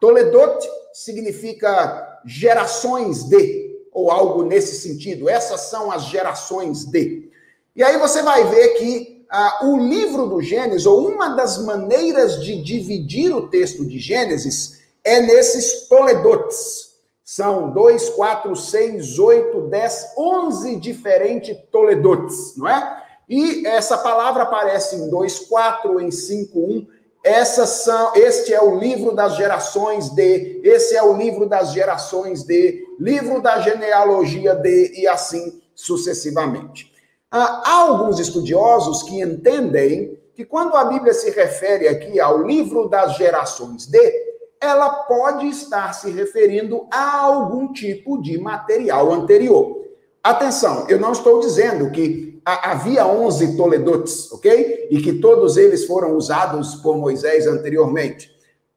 Toledot significa gerações de, ou algo nesse sentido. Essas são as gerações de. E aí você vai ver que ah, o livro do Gênesis, ou uma das maneiras de dividir o texto de Gênesis, é nesses Toledotes. São dois, quatro, seis, oito, dez, onze diferentes Toledotes, não é? E essa palavra aparece em 2:4, em 5:1. Essas são, este é o livro das gerações de, esse é o livro das gerações de, livro da genealogia de e assim sucessivamente. Há alguns estudiosos que entendem que quando a Bíblia se refere aqui ao livro das gerações de, ela pode estar se referindo a algum tipo de material anterior. Atenção, eu não estou dizendo que havia 11 Toledotes, ok? E que todos eles foram usados por Moisés anteriormente.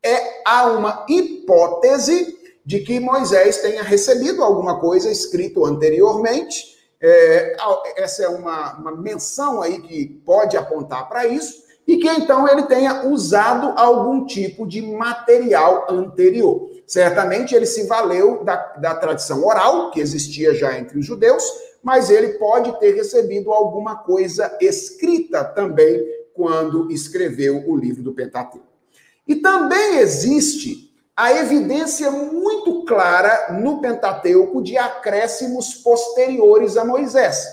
É, há uma hipótese de que Moisés tenha recebido alguma coisa escrito anteriormente. É, essa é uma, uma menção aí que pode apontar para isso e que então ele tenha usado algum tipo de material anterior. Certamente ele se valeu da, da tradição oral, que existia já entre os judeus, mas ele pode ter recebido alguma coisa escrita também quando escreveu o livro do Pentateuco. E também existe a evidência muito clara no Pentateuco de acréscimos posteriores a Moisés.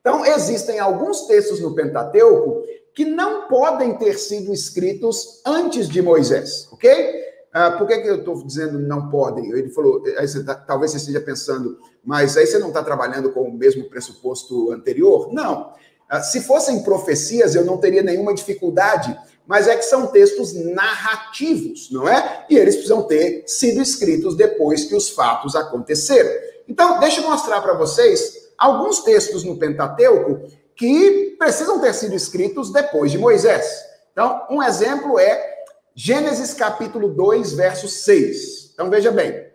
Então, existem alguns textos no Pentateuco que não podem ter sido escritos antes de Moisés, ok? Ah, por que, que eu estou dizendo não podem? Ele falou, você tá, talvez você esteja pensando, mas aí você não está trabalhando com o mesmo pressuposto anterior? Não. Ah, se fossem profecias, eu não teria nenhuma dificuldade, mas é que são textos narrativos, não é? E eles precisam ter sido escritos depois que os fatos aconteceram. Então, deixa eu mostrar para vocês alguns textos no Pentateuco que precisam ter sido escritos depois de Moisés. Então, um exemplo é Gênesis capítulo 2, verso 6. Então veja bem,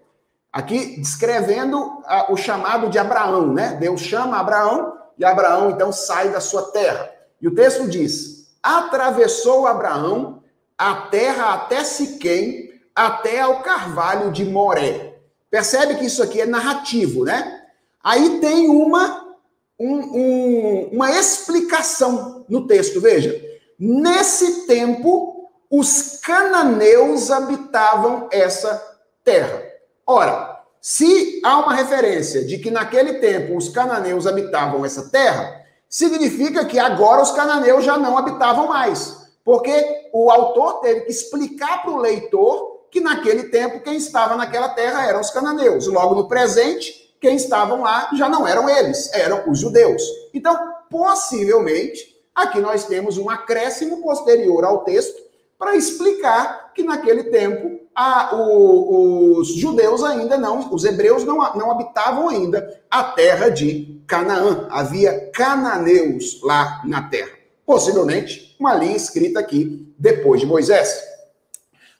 aqui descrevendo a, o chamado de Abraão, né? Deus chama Abraão e Abraão então sai da sua terra. E o texto diz: atravessou Abraão a terra até Siquém, até ao carvalho de Moré. Percebe que isso aqui é narrativo, né? Aí tem uma, um, um, uma explicação no texto, veja. Nesse tempo, os cananeus habitavam essa terra. Ora, se há uma referência de que naquele tempo os cananeus habitavam essa terra, significa que agora os cananeus já não habitavam mais. Porque o autor teve que explicar para o leitor que naquele tempo quem estava naquela terra eram os cananeus. Logo no presente, quem estavam lá já não eram eles, eram os judeus. Então, possivelmente, aqui nós temos um acréscimo posterior ao texto para explicar que naquele tempo a, o, os judeus ainda não, os hebreus não, não habitavam ainda a terra de Canaã. Havia cananeus lá na terra. Possivelmente uma linha escrita aqui depois de Moisés.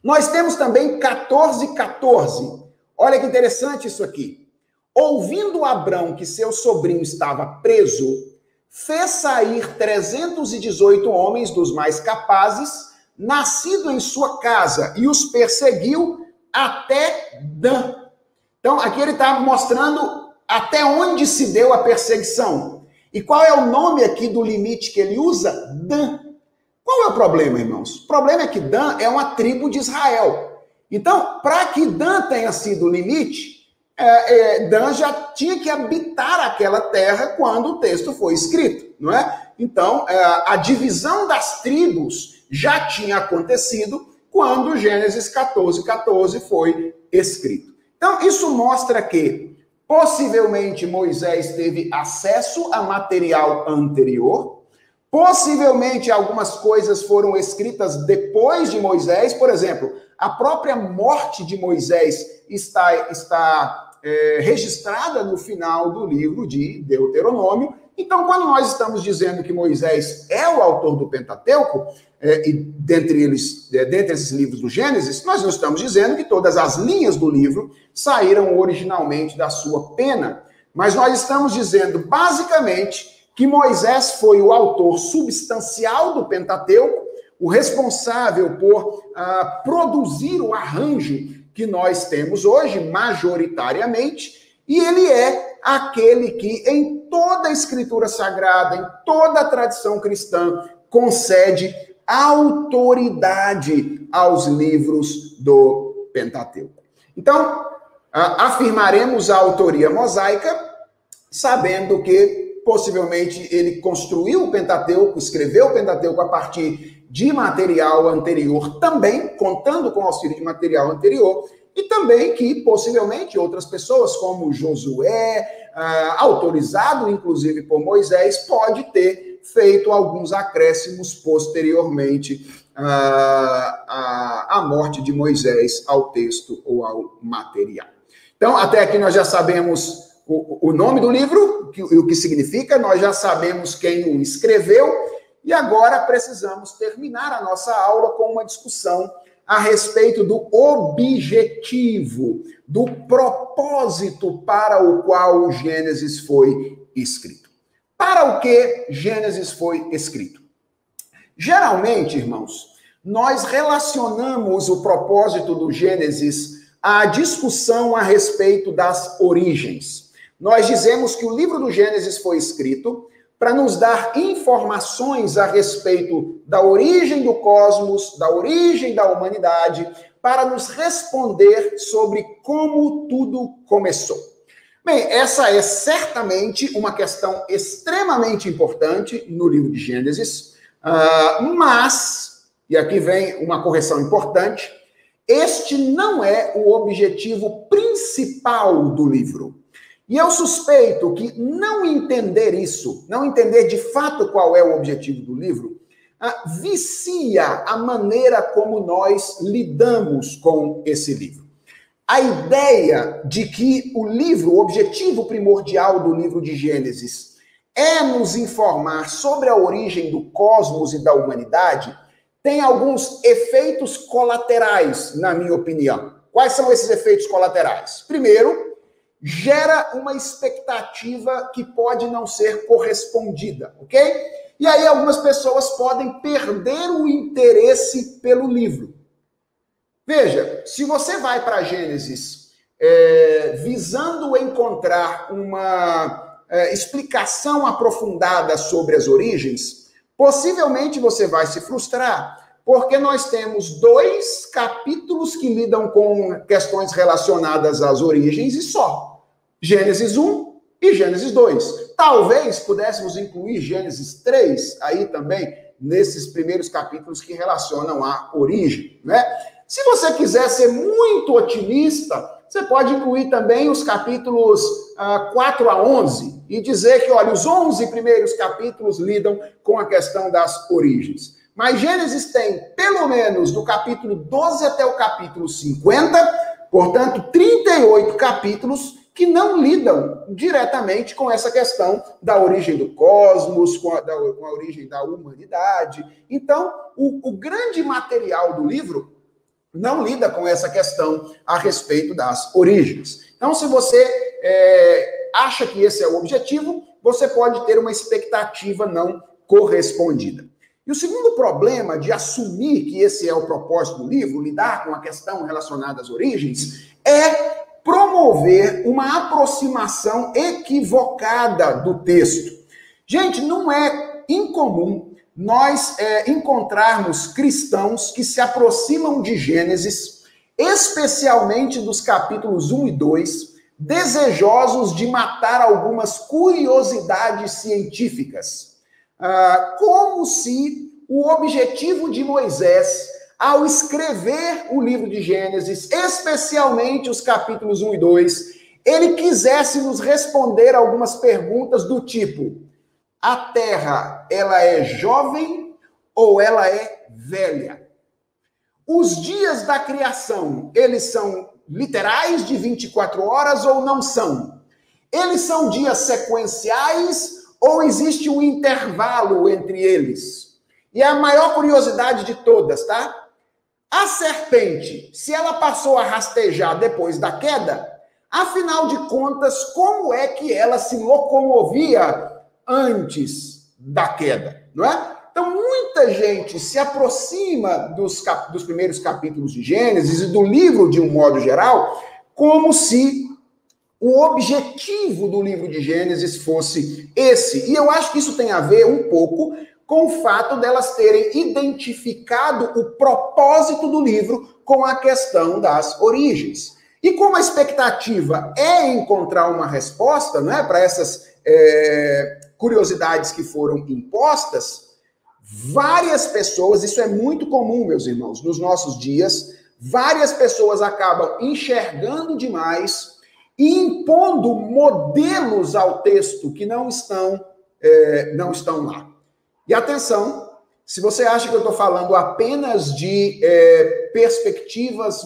Nós temos também 14, 14. Olha que interessante isso aqui. Ouvindo Abrão que seu sobrinho estava preso, fez sair 318 homens dos mais capazes nascido em sua casa, e os perseguiu até Dan. Então, aqui ele está mostrando até onde se deu a perseguição. E qual é o nome aqui do limite que ele usa? Dan. Qual é o problema, irmãos? O problema é que Dan é uma tribo de Israel. Então, para que Dan tenha sido o limite, é, é, Dan já tinha que habitar aquela terra quando o texto foi escrito, não é? Então, é, a divisão das tribos já tinha acontecido quando Gênesis 14, 14 foi escrito. Então, isso mostra que Possivelmente Moisés teve acesso a material anterior. Possivelmente algumas coisas foram escritas depois de Moisés. Por exemplo, a própria morte de Moisés está, está é, registrada no final do livro de Deuteronômio. Então, quando nós estamos dizendo que Moisés é o autor do Pentateuco, é, e dentre eles, é, dentre esses livros do Gênesis, nós não estamos dizendo que todas as linhas do livro saíram originalmente da sua pena, mas nós estamos dizendo, basicamente, que Moisés foi o autor substancial do Pentateuco, o responsável por ah, produzir o arranjo que nós temos hoje, majoritariamente, e ele é aquele que, em toda a escritura sagrada, em toda a tradição cristã, concede autoridade aos livros do Pentateuco. Então, afirmaremos a autoria mosaica, sabendo que possivelmente ele construiu o Pentateuco, escreveu o Pentateuco a partir de material anterior também, contando com auxílio de material anterior, e também que possivelmente outras pessoas, como Josué, autorizado inclusive por Moisés, pode ter feito alguns acréscimos posteriormente à, à, morte de Moisés ao texto ou ao material. Então, até aqui nós já sabemos o, o nome do livro e o que significa, nós já sabemos quem o escreveu, e agora precisamos terminar a nossa aula com uma discussão a respeito do objetivo, do propósito para o qual o Gênesis foi escrito. Para o que Gênesis foi escrito? Geralmente, irmãos, nós relacionamos o propósito do Gênesis à discussão a respeito das origens. Nós dizemos que o livro do Gênesis foi escrito para nos dar informações a respeito da origem do cosmos, da origem da humanidade, para nos responder sobre como tudo começou. Bem, essa é certamente uma questão extremamente importante no livro de Gênesis, uh, mas, e aqui vem uma correção importante, este não é o objetivo principal do livro. E eu suspeito que não entender isso, não entender de fato qual é o objetivo do livro, uh, vicia a maneira como nós lidamos com esse livro a ideia de que o livro, o objetivo primordial do livro de Gênesis, é nos informar sobre a origem do cosmos e da humanidade, tem alguns efeitos colaterais, na minha opinião. Quais são esses efeitos colaterais? Primeiro, gera uma expectativa que pode não ser correspondida, ok? E aí algumas pessoas podem perder o interesse pelo livro. Veja, se você vai para Gênesis é, visando encontrar uma é, explicação aprofundada sobre as origens, possivelmente você vai se frustrar, porque nós temos dois capítulos que lidam com questões relacionadas às origens e só. Gênesis 1 e Gênesis 2. Talvez pudéssemos incluir Gênesis 3 aí também, nesses primeiros capítulos que relacionam a origem, né? Se você quiser ser muito otimista, você pode incluir também os capítulos uh, 4 a 11 e dizer que, olha, os 11 primeiros capítulos lidam com a questão das origens. Mas Gênesis tem, pelo menos, do capítulo 12 até o capítulo 50, portanto, 38 capítulos que não lidam diretamente com essa questão da origem do cosmos, com a, da, com a origem da humanidade. Então, o, o grande material do livro não lida com essa questão a respeito das origens. Então, se você é, acha que esse é o objetivo, você pode ter uma expectativa não correspondida. E o segundo problema de assumir que esse é o propósito do livro, lidar com a questão relacionada às origens, é promover uma aproximação equivocada do texto. Gente, não é incomum nós é, encontrarmos cristãos que se aproximam de Gênesis, especialmente dos capítulos 1 e 2, desejosos de matar algumas curiosidades científicas, ah, como se o objetivo de Moisés, ao escrever o livro de Gênesis, especialmente os capítulos 1 e 2, ele quisesse nos responder algumas perguntas do tipo: a Terra, ela é jovem ou ela é velha? Os dias da criação, eles são literais de 24 horas ou não são? Eles são dias sequenciais ou existe um intervalo entre eles? E a maior curiosidade de todas, tá? A serpente, se ela passou a rastejar depois da queda, afinal de contas, como é que ela se locomovia antes da queda, não é? Então, muita gente se aproxima dos, cap dos primeiros capítulos de Gênesis e do livro de um modo geral, como se o objetivo do livro de Gênesis fosse esse. E eu acho que isso tem a ver um pouco com o fato delas terem identificado o propósito do livro com a questão das origens. E como a expectativa é encontrar uma resposta né, para essas é, curiosidades que foram impostas, várias pessoas, isso é muito comum, meus irmãos, nos nossos dias, várias pessoas acabam enxergando demais e impondo modelos ao texto que não estão, é, não estão lá. E atenção, se você acha que eu estou falando apenas de é, perspectivas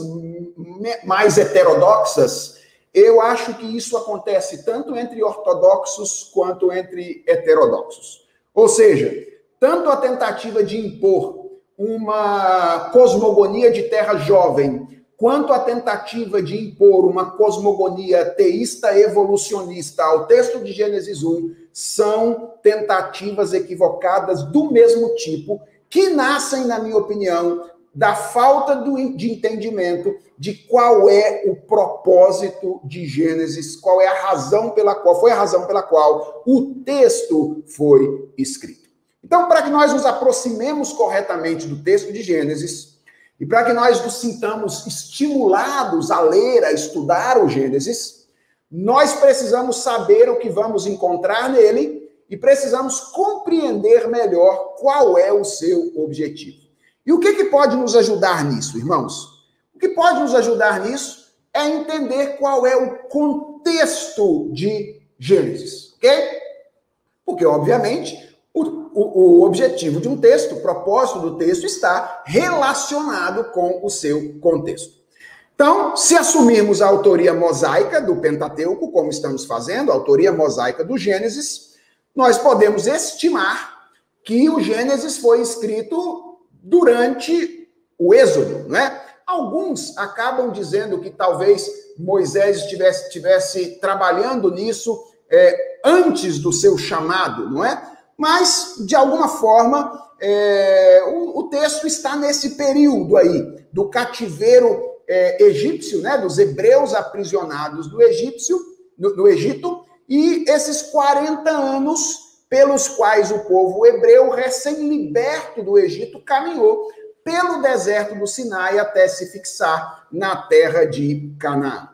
mais heterodoxas, eu acho que isso acontece tanto entre ortodoxos quanto entre heterodoxos. Ou seja, tanto a tentativa de impor uma cosmogonia de terra jovem quanto a tentativa de impor uma cosmogonia teísta evolucionista ao texto de Gênesis 1 são tentativas equivocadas do mesmo tipo, que nascem, na minha opinião, da falta do, de entendimento de qual é o propósito de Gênesis, qual é a razão pela qual foi a razão pela qual o texto foi escrito. Então, para que nós nos aproximemos corretamente do texto de Gênesis, e para que nós nos sintamos estimulados a ler, a estudar o Gênesis, nós precisamos saber o que vamos encontrar nele e precisamos compreender melhor qual é o seu objetivo. E o que, que pode nos ajudar nisso, irmãos? O que pode nos ajudar nisso é entender qual é o contexto de Gênesis, ok? Porque, obviamente, o, o, objetivo de um texto, o propósito do texto está relacionado com o seu contexto. Então, se assumirmos a autoria mosaica do Pentateuco, como estamos fazendo, a autoria mosaica do Gênesis, nós podemos estimar que o Gênesis foi escrito durante o Êxodo, não é? Alguns acabam dizendo que talvez Moisés estivesse, estivesse trabalhando nisso é, antes do seu chamado, não é? Mas, de alguma forma, é, o, o, texto está nesse período aí, do cativeiro é, egípcio, né, dos hebreus aprisionados do, egípcio, do, do Egito, e esses 40 anos pelos quais o povo hebreu, recém-liberto do Egito, caminhou pelo deserto do Sinai até se fixar na terra de Canaã.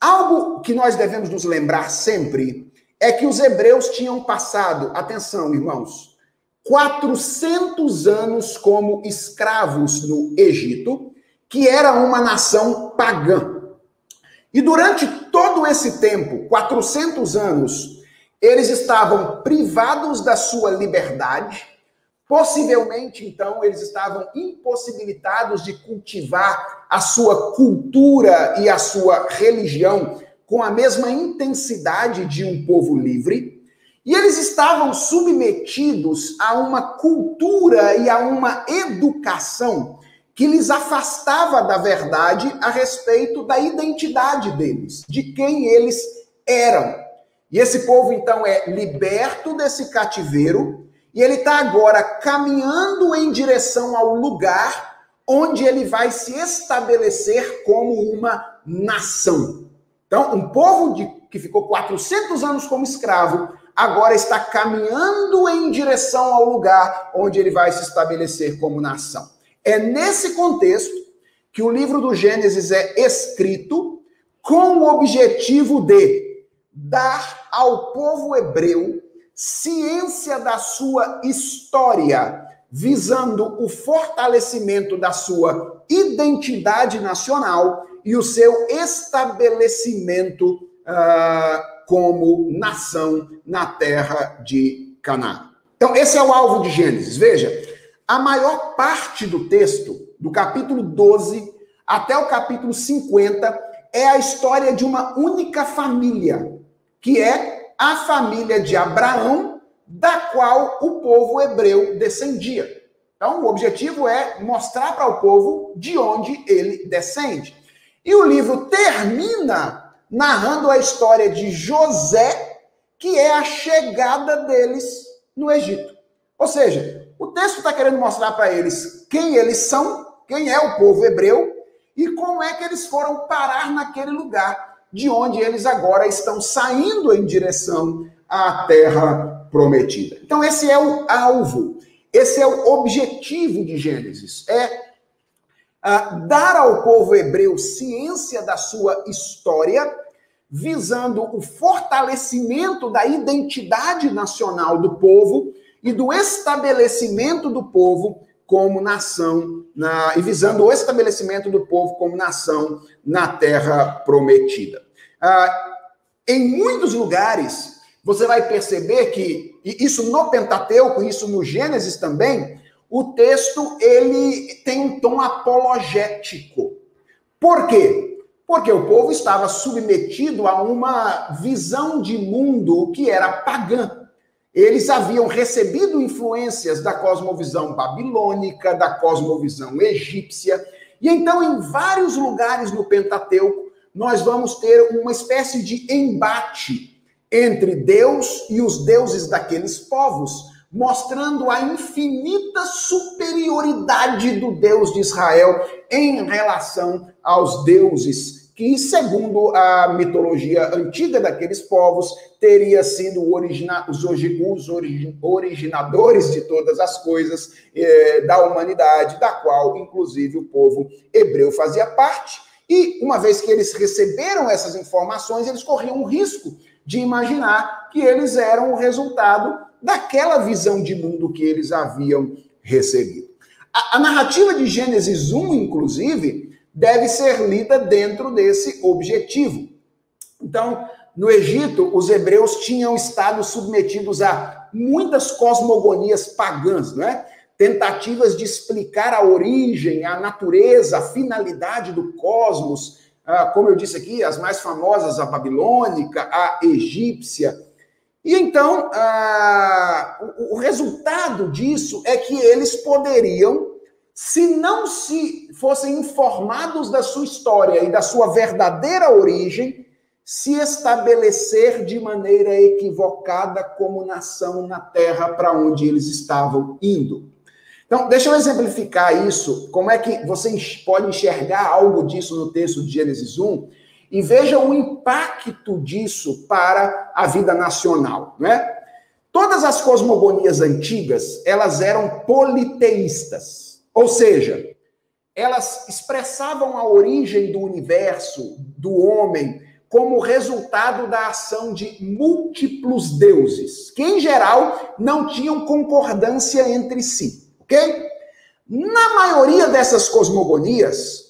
Algo que nós devemos nos lembrar sempre é que os hebreus tinham passado, atenção, irmãos, 400 anos como escravos no Egito, que era uma nação pagã. E durante todo esse tempo, 400 anos, eles estavam privados da sua liberdade, possivelmente, então, eles estavam impossibilitados de cultivar a sua cultura e a sua religião com a mesma intensidade de um povo livre, e eles estavam submetidos a uma cultura e a uma educação que lhes afastava da verdade a respeito da identidade deles, de quem eles eram. E esse povo, então, é liberto desse cativeiro e ele está agora caminhando em direção ao lugar onde ele vai se estabelecer como uma nação. Então, um povo de, que ficou 400 anos como escravo, agora está caminhando em direção ao lugar onde ele vai se estabelecer como nação. É nesse contexto que o livro do Gênesis é escrito com o objetivo de dar ao povo hebreu ciência da sua história, visando o fortalecimento da sua identidade nacional e o seu estabelecimento uh, como nação na terra de Canaã. Então, esse é o alvo de Gênesis. Veja, a maior parte do texto, do capítulo 12 até o capítulo 50, é a história de uma única família, que é a família de Abraão, da qual o povo hebreu descendia. Então, o objetivo é mostrar para o povo de onde ele descende. E o livro termina narrando a história de José, que é a chegada deles no Egito. Ou seja, o texto está querendo mostrar para eles quem eles são, quem é o povo hebreu e como é que eles foram parar naquele lugar de onde eles agora estão saindo em direção à terra prometida. Então, esse é o alvo, esse é o objetivo de Gênesis: é dar ao povo hebreu ciência da sua história, visando o fortalecimento da identidade nacional do povo e do estabelecimento do povo como nação, na, e visando o estabelecimento do povo como nação na terra prometida. Ah, em muitos lugares, você vai perceber que, e isso no Pentateuco, isso no Gênesis também, o texto ele tem um tom apologético. Por quê? Porque o povo estava submetido a uma visão de mundo que era pagã. Eles haviam recebido influências da cosmovisão babilônica, da cosmovisão egípcia, e então em vários lugares no Pentateuco nós vamos ter uma espécie de embate entre Deus e os deuses daqueles povos, mostrando a infinita superioridade do Deus de Israel em relação aos deuses que, segundo a mitologia antiga daqueles povos, teria sido origina os, os origi originadores de todas as coisas eh, da humanidade, da qual, inclusive, o povo hebreu fazia parte. E, uma vez que eles receberam essas informações, eles corriam o risco de imaginar que eles eram o resultado daquela visão de mundo que eles haviam recebido. A, a narrativa de Gênesis 1, inclusive, deve ser lida dentro desse objetivo. Então, no Egito, os hebreus tinham estado submetidos a muitas cosmogonias pagãs, não é? Tentativas de explicar a origem, a natureza, a finalidade do cosmos, ah, como eu disse aqui, as mais famosas, a babilônica, a egípcia. E então, ah, o resultado disso é que eles poderiam se não se fossem informados da sua história e da sua verdadeira origem, se estabelecer de maneira equivocada como nação na terra para onde eles estavam indo. Então, deixa eu exemplificar isso, como é que você pode enxergar algo disso no texto de Gênesis 1 e veja o impacto disso para a vida nacional, né? Todas as cosmogonias antigas, elas eram politeístas. Ou seja, elas expressavam a origem do universo, do homem, como resultado da ação de múltiplos deuses, que em geral não tinham concordância entre si, ok? Na maioria dessas cosmogonias,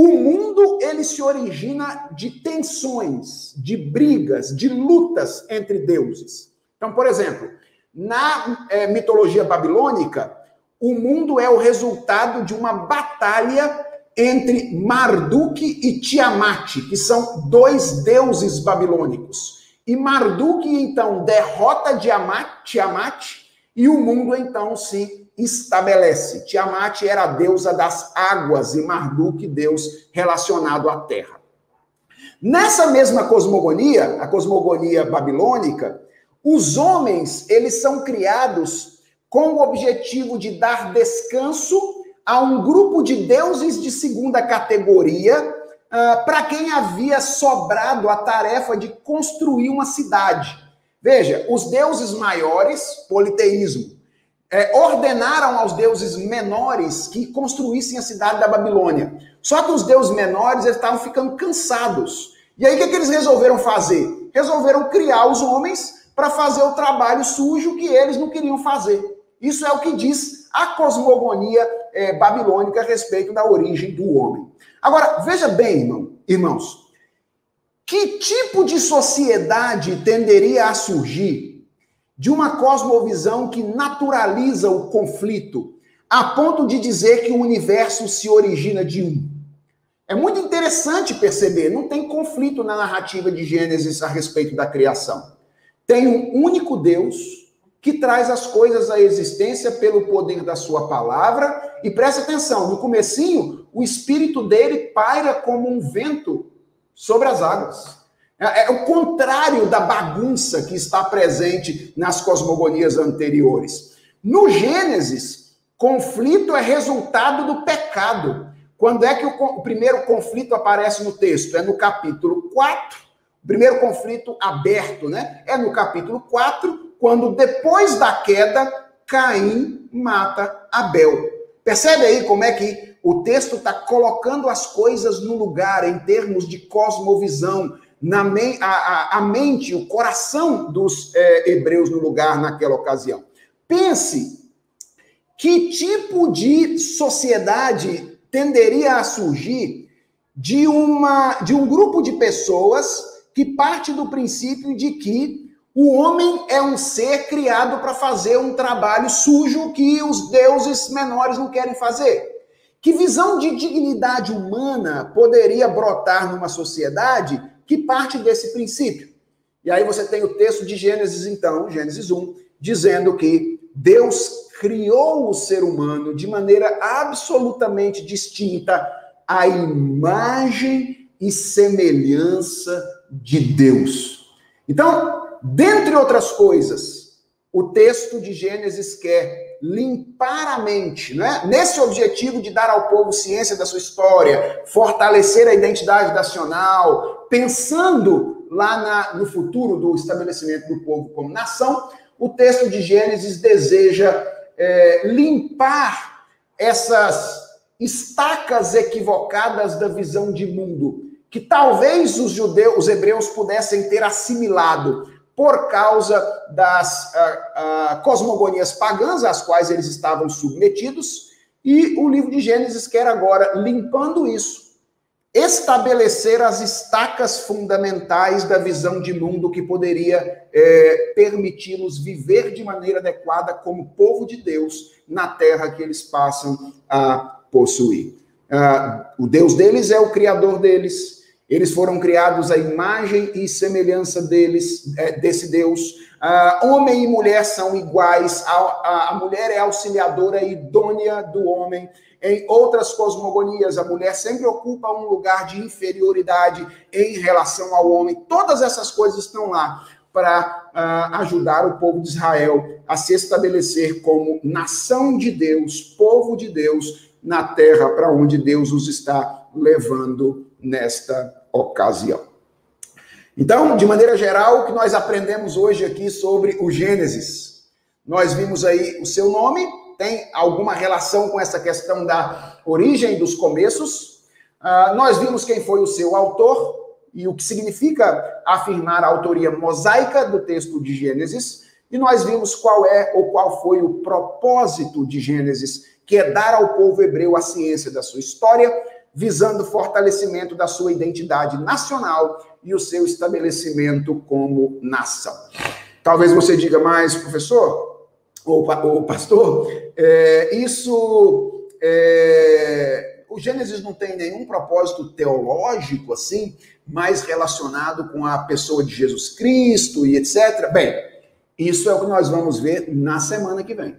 o mundo ele se origina de tensões, de brigas, de lutas entre deuses. Então, por exemplo, na é, mitologia babilônica, o mundo é o resultado de uma batalha entre Marduk e Tiamat, que são dois deuses babilônicos. E Marduk então derrota Tiamat, Tiamat e o mundo então se estabelece. Tiamat era a deusa das águas e Marduk, Deus relacionado à terra. Nessa mesma cosmogonia, a cosmogonia babilônica, os homens, eles são criados com o objetivo de dar descanso a um grupo de deuses de segunda categoria, uh, para quem havia sobrado a tarefa de construir uma cidade. Veja, os deuses maiores, politeísmo, é, ordenaram aos deuses menores que construíssem a cidade da Babilônia. Só que os deuses menores estavam ficando cansados. E aí o que, que eles resolveram fazer? Resolveram criar os homens para fazer o trabalho sujo que eles não queriam fazer. Isso é o que diz a cosmogonia é, babilônica a respeito da origem do homem. Agora, veja bem, irmão, irmãos, Que tipo de sociedade tenderia a surgir de uma cosmovisão que naturaliza o conflito, a ponto de dizer que o universo se origina de um? É muito interessante perceber, não tem conflito na narrativa de Gênesis a respeito da criação. Tem um único Deus que traz as coisas à existência pelo poder da sua palavra. E preste atenção, no comecinho, o espírito dele paira como um vento sobre as águas. É, é o contrário da bagunça que está presente nas cosmogonias anteriores. No Gênesis, conflito é resultado do pecado. Quando é que o, o primeiro conflito aparece no texto? É no capítulo 4, primeiro conflito aberto, né? É no capítulo 4, quando depois da queda, Caim mata Abel. Percebe aí como é que o texto está colocando as coisas no lugar em termos de cosmovisão, na a, a, a, mente, o coração dos é, hebreus no lugar naquela ocasião. Pense que tipo de sociedade tenderia a surgir de, uma, de um grupo de pessoas que parte do princípio de que o homem é um ser criado para fazer um trabalho sujo que os deuses menores não querem fazer. Que visão de dignidade humana poderia brotar numa sociedade que parte desse princípio? E aí você tem o texto de Gênesis, então, Gênesis 1, dizendo que Deus criou o ser humano de maneira absolutamente distinta à imagem e semelhança de Deus. Então, dentre outras coisas, o texto de Gênesis quer limpar a mente, né? nesse objetivo de dar ao povo ciência da sua história, fortalecer a identidade nacional, pensando lá na, no futuro do estabelecimento do povo como nação, o texto de Gênesis deseja é, limpar essas estacas equivocadas da visão de mundo que talvez os judeus, os hebreus pudessem ter assimilado por causa das uh, uh, cosmogonias pagãs às quais eles estavam submetidos, e o livro de Gênesis quer agora, limpando isso, estabelecer as estacas fundamentais da visão de mundo que poderia é, permiti-los viver de maneira adequada como povo de Deus na terra que eles passam a possuir. Uh, o Deus deles é o Criador deles, eles foram criados à imagem e semelhança deles, é, desse Deus. Uh, homem e mulher são iguais. A, a, a, mulher é auxiliadora idônea do homem. Em outras cosmogonias, a mulher sempre ocupa um lugar de inferioridade em relação ao homem. Todas essas coisas estão lá para uh, ajudar o povo de Israel a se estabelecer como nação de Deus, povo de Deus, na terra para onde Deus os está levando nesta ocasião. Então, de maneira geral, o que nós aprendemos hoje aqui sobre o Gênesis? Nós vimos aí o seu nome, tem alguma relação com essa questão da origem dos começos. Uh, nós vimos quem foi o seu autor e o que significa afirmar a autoria mosaica do texto de Gênesis. E nós vimos qual é ou qual foi o propósito de Gênesis, que é dar ao povo hebreu a ciência da sua história visando o fortalecimento da sua identidade nacional e o seu estabelecimento como nação. Talvez você diga mais, professor, ou, ou pastor, é, isso. É, o Gênesis não tem nenhum propósito teológico assim, mais relacionado com a pessoa de Jesus Cristo e etc. Bem, isso é o que nós vamos ver na semana que vem.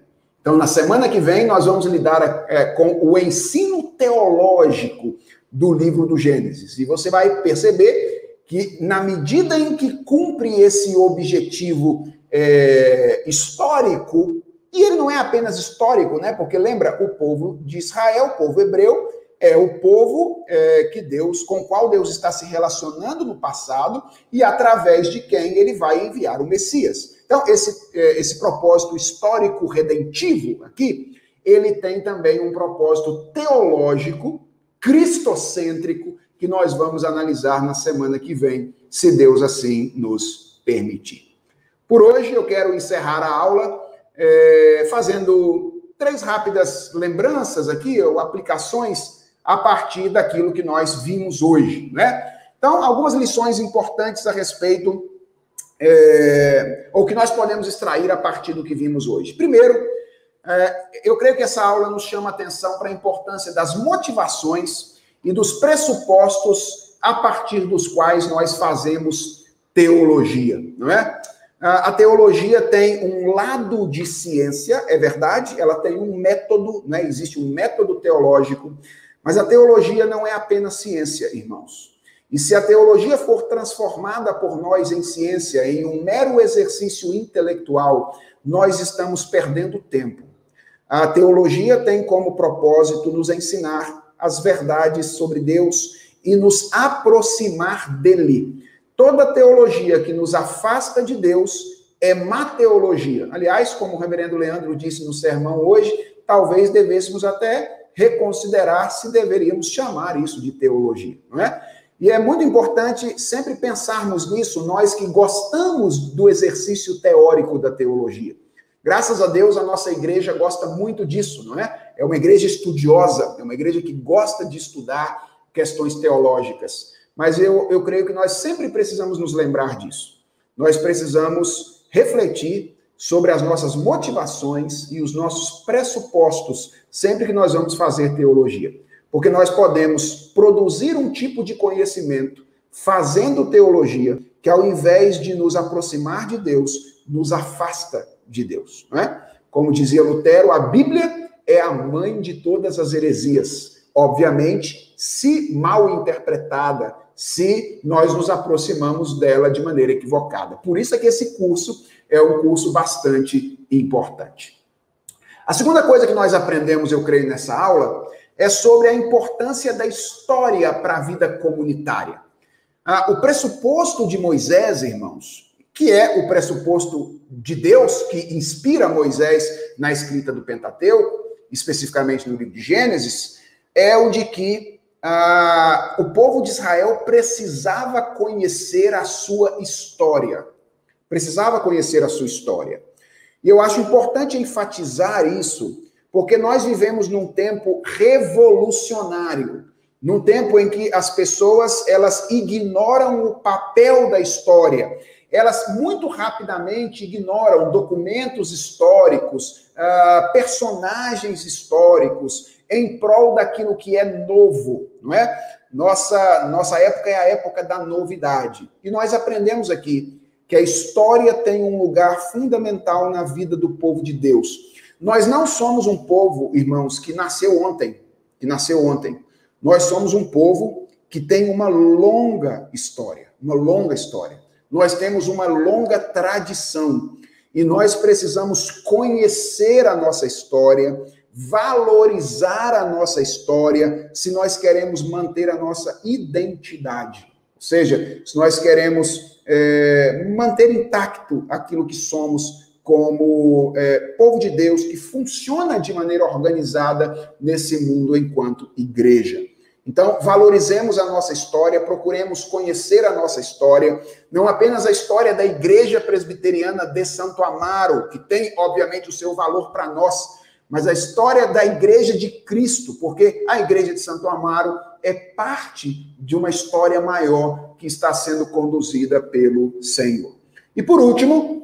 Então, na semana que vem, nós vamos lidar é, com o ensino teológico do livro do Gênesis. E você vai perceber que, na medida em que cumpre esse objetivo é, histórico, e ele não é apenas histórico, né? Porque lembra, o povo de Israel, o povo hebreu, é o povo é, que Deus, com qual Deus está se relacionando no passado e através de quem ele vai enviar o Messias. Então, esse, é, esse propósito histórico redentivo aqui, ele tem também um propósito teológico, cristocêntrico, que nós vamos analisar na semana que vem, se Deus assim nos permitir. Por hoje, eu quero encerrar a aula é, fazendo três rápidas lembranças aqui, ou aplicações a partir daquilo que nós vimos hoje, né? Então, algumas lições importantes a respeito, é, ou que nós podemos extrair a partir do que vimos hoje. Primeiro, é, eu creio que essa aula nos chama atenção para a importância das motivações e dos pressupostos a partir dos quais nós fazemos teologia, não é? A teologia tem um lado de ciência, é verdade, ela tem um método, né? existe um método teológico, mas a teologia não é apenas ciência, irmãos. E se a teologia for transformada por nós em ciência, em um mero exercício intelectual, nós estamos perdendo tempo. A teologia tem como propósito nos ensinar as verdades sobre Deus e nos aproximar dele. Toda teologia que nos afasta de Deus é má teologia. Aliás, como o reverendo Leandro disse no sermão hoje, talvez devêssemos até reconsiderar se deveríamos chamar isso de teologia, não é? E é muito importante sempre pensarmos nisso, nós que gostamos do exercício teórico da teologia. Graças a Deus, a nossa igreja gosta muito disso, não é? É uma igreja estudiosa, é uma igreja que gosta de estudar questões teológicas. Mas eu, eu creio que nós sempre precisamos nos lembrar disso. Nós precisamos refletir sobre as nossas motivações e os nossos pressupostos sempre que nós vamos fazer teologia. Porque nós podemos produzir um tipo de conhecimento fazendo teologia que, ao invés de nos aproximar de Deus, nos afasta de Deus. Não é? Como dizia Lutero, a Bíblia é a mãe de todas as heresias. Obviamente, se mal interpretada, se nós nos aproximamos dela de maneira equivocada. Por isso é que esse curso é um curso bastante importante. A segunda coisa que nós aprendemos, eu creio, nessa aula, é sobre a importância da história para a vida comunitária. Ah, o pressuposto de Moisés, irmãos, que é o pressuposto de Deus que inspira Moisés na escrita do Pentateuco, especificamente no livro de Gênesis, é o de que ah, o povo de Israel precisava conhecer a sua história. Precisava conhecer a sua história. E eu acho importante enfatizar isso, porque nós vivemos num tempo revolucionário, num tempo em que as pessoas elas ignoram o papel da história. Elas muito rapidamente ignoram documentos históricos, uh, personagens históricos, em prol daquilo que é novo, não é? Nossa, nossa época é a época da novidade. E nós aprendemos aqui que a história tem um lugar fundamental na vida do povo de Deus. Nós não somos um povo, irmãos, que nasceu ontem, que nasceu ontem. Nós somos um povo que tem uma longa história, uma longa história. Nós temos uma longa tradição e nós precisamos conhecer a nossa história, valorizar a nossa história se nós queremos manter a nossa identidade. Ou seja, se nós queremos é, manter intacto aquilo que somos como é, povo de Deus que funciona de maneira organizada nesse mundo enquanto igreja. Então, valorizemos a nossa história, procuremos conhecer a nossa história, não apenas a história da Igreja Presbiteriana de Santo Amaro, que tem, obviamente, o seu valor para nós, mas a história da Igreja de Cristo, porque a Igreja de Santo Amaro é parte de uma história maior que está sendo conduzida pelo Senhor. E por último,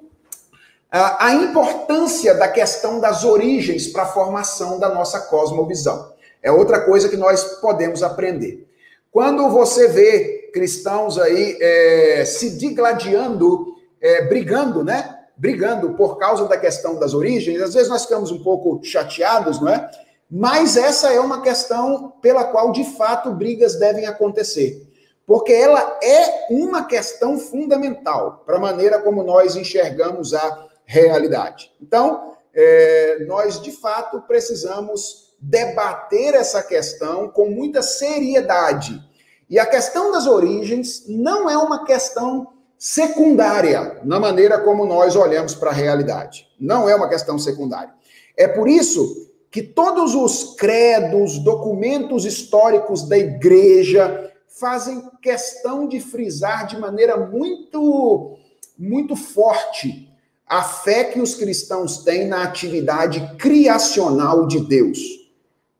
a importância da questão das origens para a formação da nossa cosmovisão. É outra coisa que nós podemos aprender. Quando você vê cristãos aí é, se digladiando, é, brigando, né? brigando por causa da questão das origens, às vezes nós ficamos um pouco chateados, não é? Mas essa é uma questão pela qual, de fato, brigas devem acontecer. Porque ela é uma questão fundamental para a maneira como nós enxergamos a realidade. Então, é, nós, de fato, precisamos debater essa questão com muita seriedade. E a questão das origens não é uma questão secundária na maneira como nós olhamos para a realidade. Não é uma questão secundária. É por isso que todos os credos, documentos históricos da igreja fazem questão de frisar de maneira muito muito forte a fé que os cristãos têm na atividade criacional de Deus.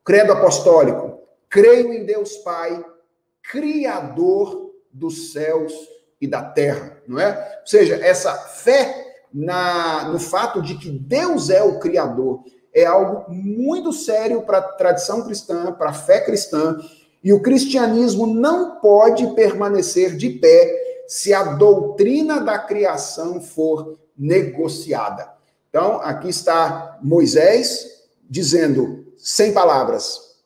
Credo apostólico: creio em Deus Pai, criador dos céus e da terra, não é? Ou seja, essa fé na, no fato de que Deus é o Criador é algo muito sério para a tradição cristã, para a fé cristã, e o cristianismo não pode permanecer de pé se a doutrina da criação for negociada. Então, aqui está Moisés dizendo, sem palavras: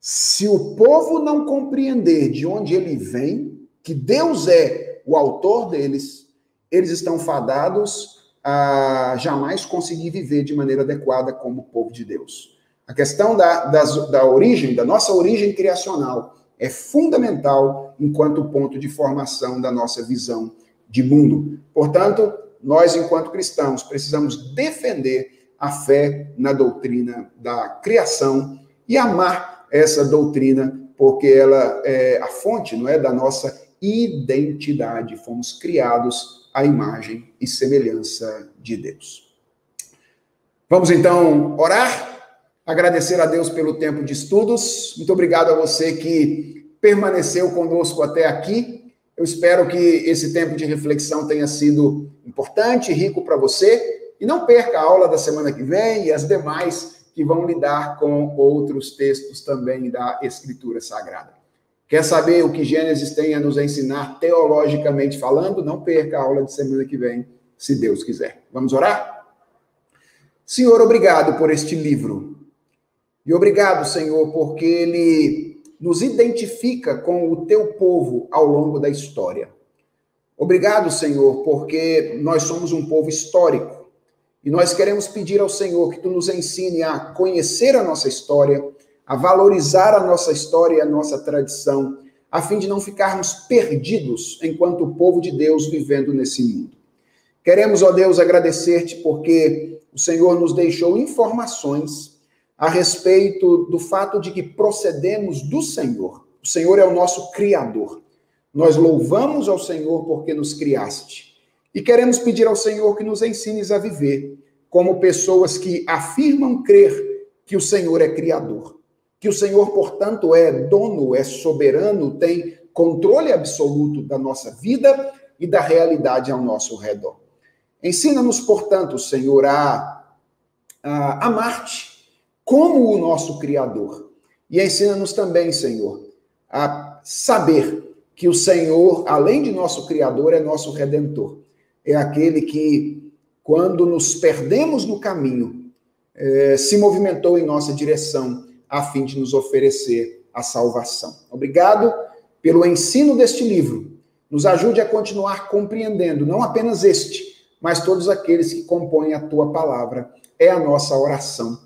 se o povo não compreender de onde ele vem, que Deus é o autor deles, eles estão fadados a jamais conseguir viver de maneira adequada como povo de Deus. A questão da, da origem, da nossa origem criacional, é fundamental enquanto ponto de formação da nossa visão de mundo. Portanto, nós, enquanto cristãos, precisamos defender a fé na doutrina da criação e amar essa doutrina, porque ela é a fonte, não é, da nossa identidade. Fomos criados à imagem e semelhança de Deus. Vamos então orar, agradecer a Deus pelo tempo de estudos. Muito obrigado a você que permaneceu conosco até aqui. Eu espero que esse tempo de reflexão tenha sido importante rico para você. E não perca a aula da semana que vem e as demais que vão lidar com outros textos também da Escritura Sagrada. Quer saber o que Gênesis tem a nos ensinar teologicamente falando? Não perca a aula de semana que vem, se Deus quiser. Vamos orar? Senhor, obrigado por este livro. E obrigado, Senhor, porque ele nos identifica com o teu povo ao longo da história. Obrigado, Senhor, porque nós somos um povo histórico. E nós queremos pedir ao Senhor que tu nos ensine a conhecer a nossa história, a valorizar a nossa história e a nossa tradição, a fim de não ficarmos perdidos enquanto povo de Deus vivendo nesse mundo. Queremos, ó Deus, agradecer-te porque o Senhor nos deixou informações a respeito do fato de que procedemos do Senhor. O Senhor é o nosso Criador. Nós louvamos ao Senhor porque nos criaste. E queremos pedir ao Senhor que nos ensines a viver como pessoas que afirmam crer que o Senhor é Criador que o Senhor, portanto, é dono, é soberano, tem controle absoluto da nossa vida e da realidade ao nosso redor. Ensina-nos, portanto, Senhor, a, a amar-te como o nosso Criador. E ensina-nos também, Senhor, a saber que o Senhor, além de nosso Criador, é nosso Redentor. É aquele que, quando nos perdemos no caminho, eh, se movimentou em nossa direção a fim de nos oferecer a salvação. Obrigado pelo ensino deste livro. Nos ajude a continuar compreendendo não apenas este, mas todos aqueles que compõem a tua palavra. É a nossa oração.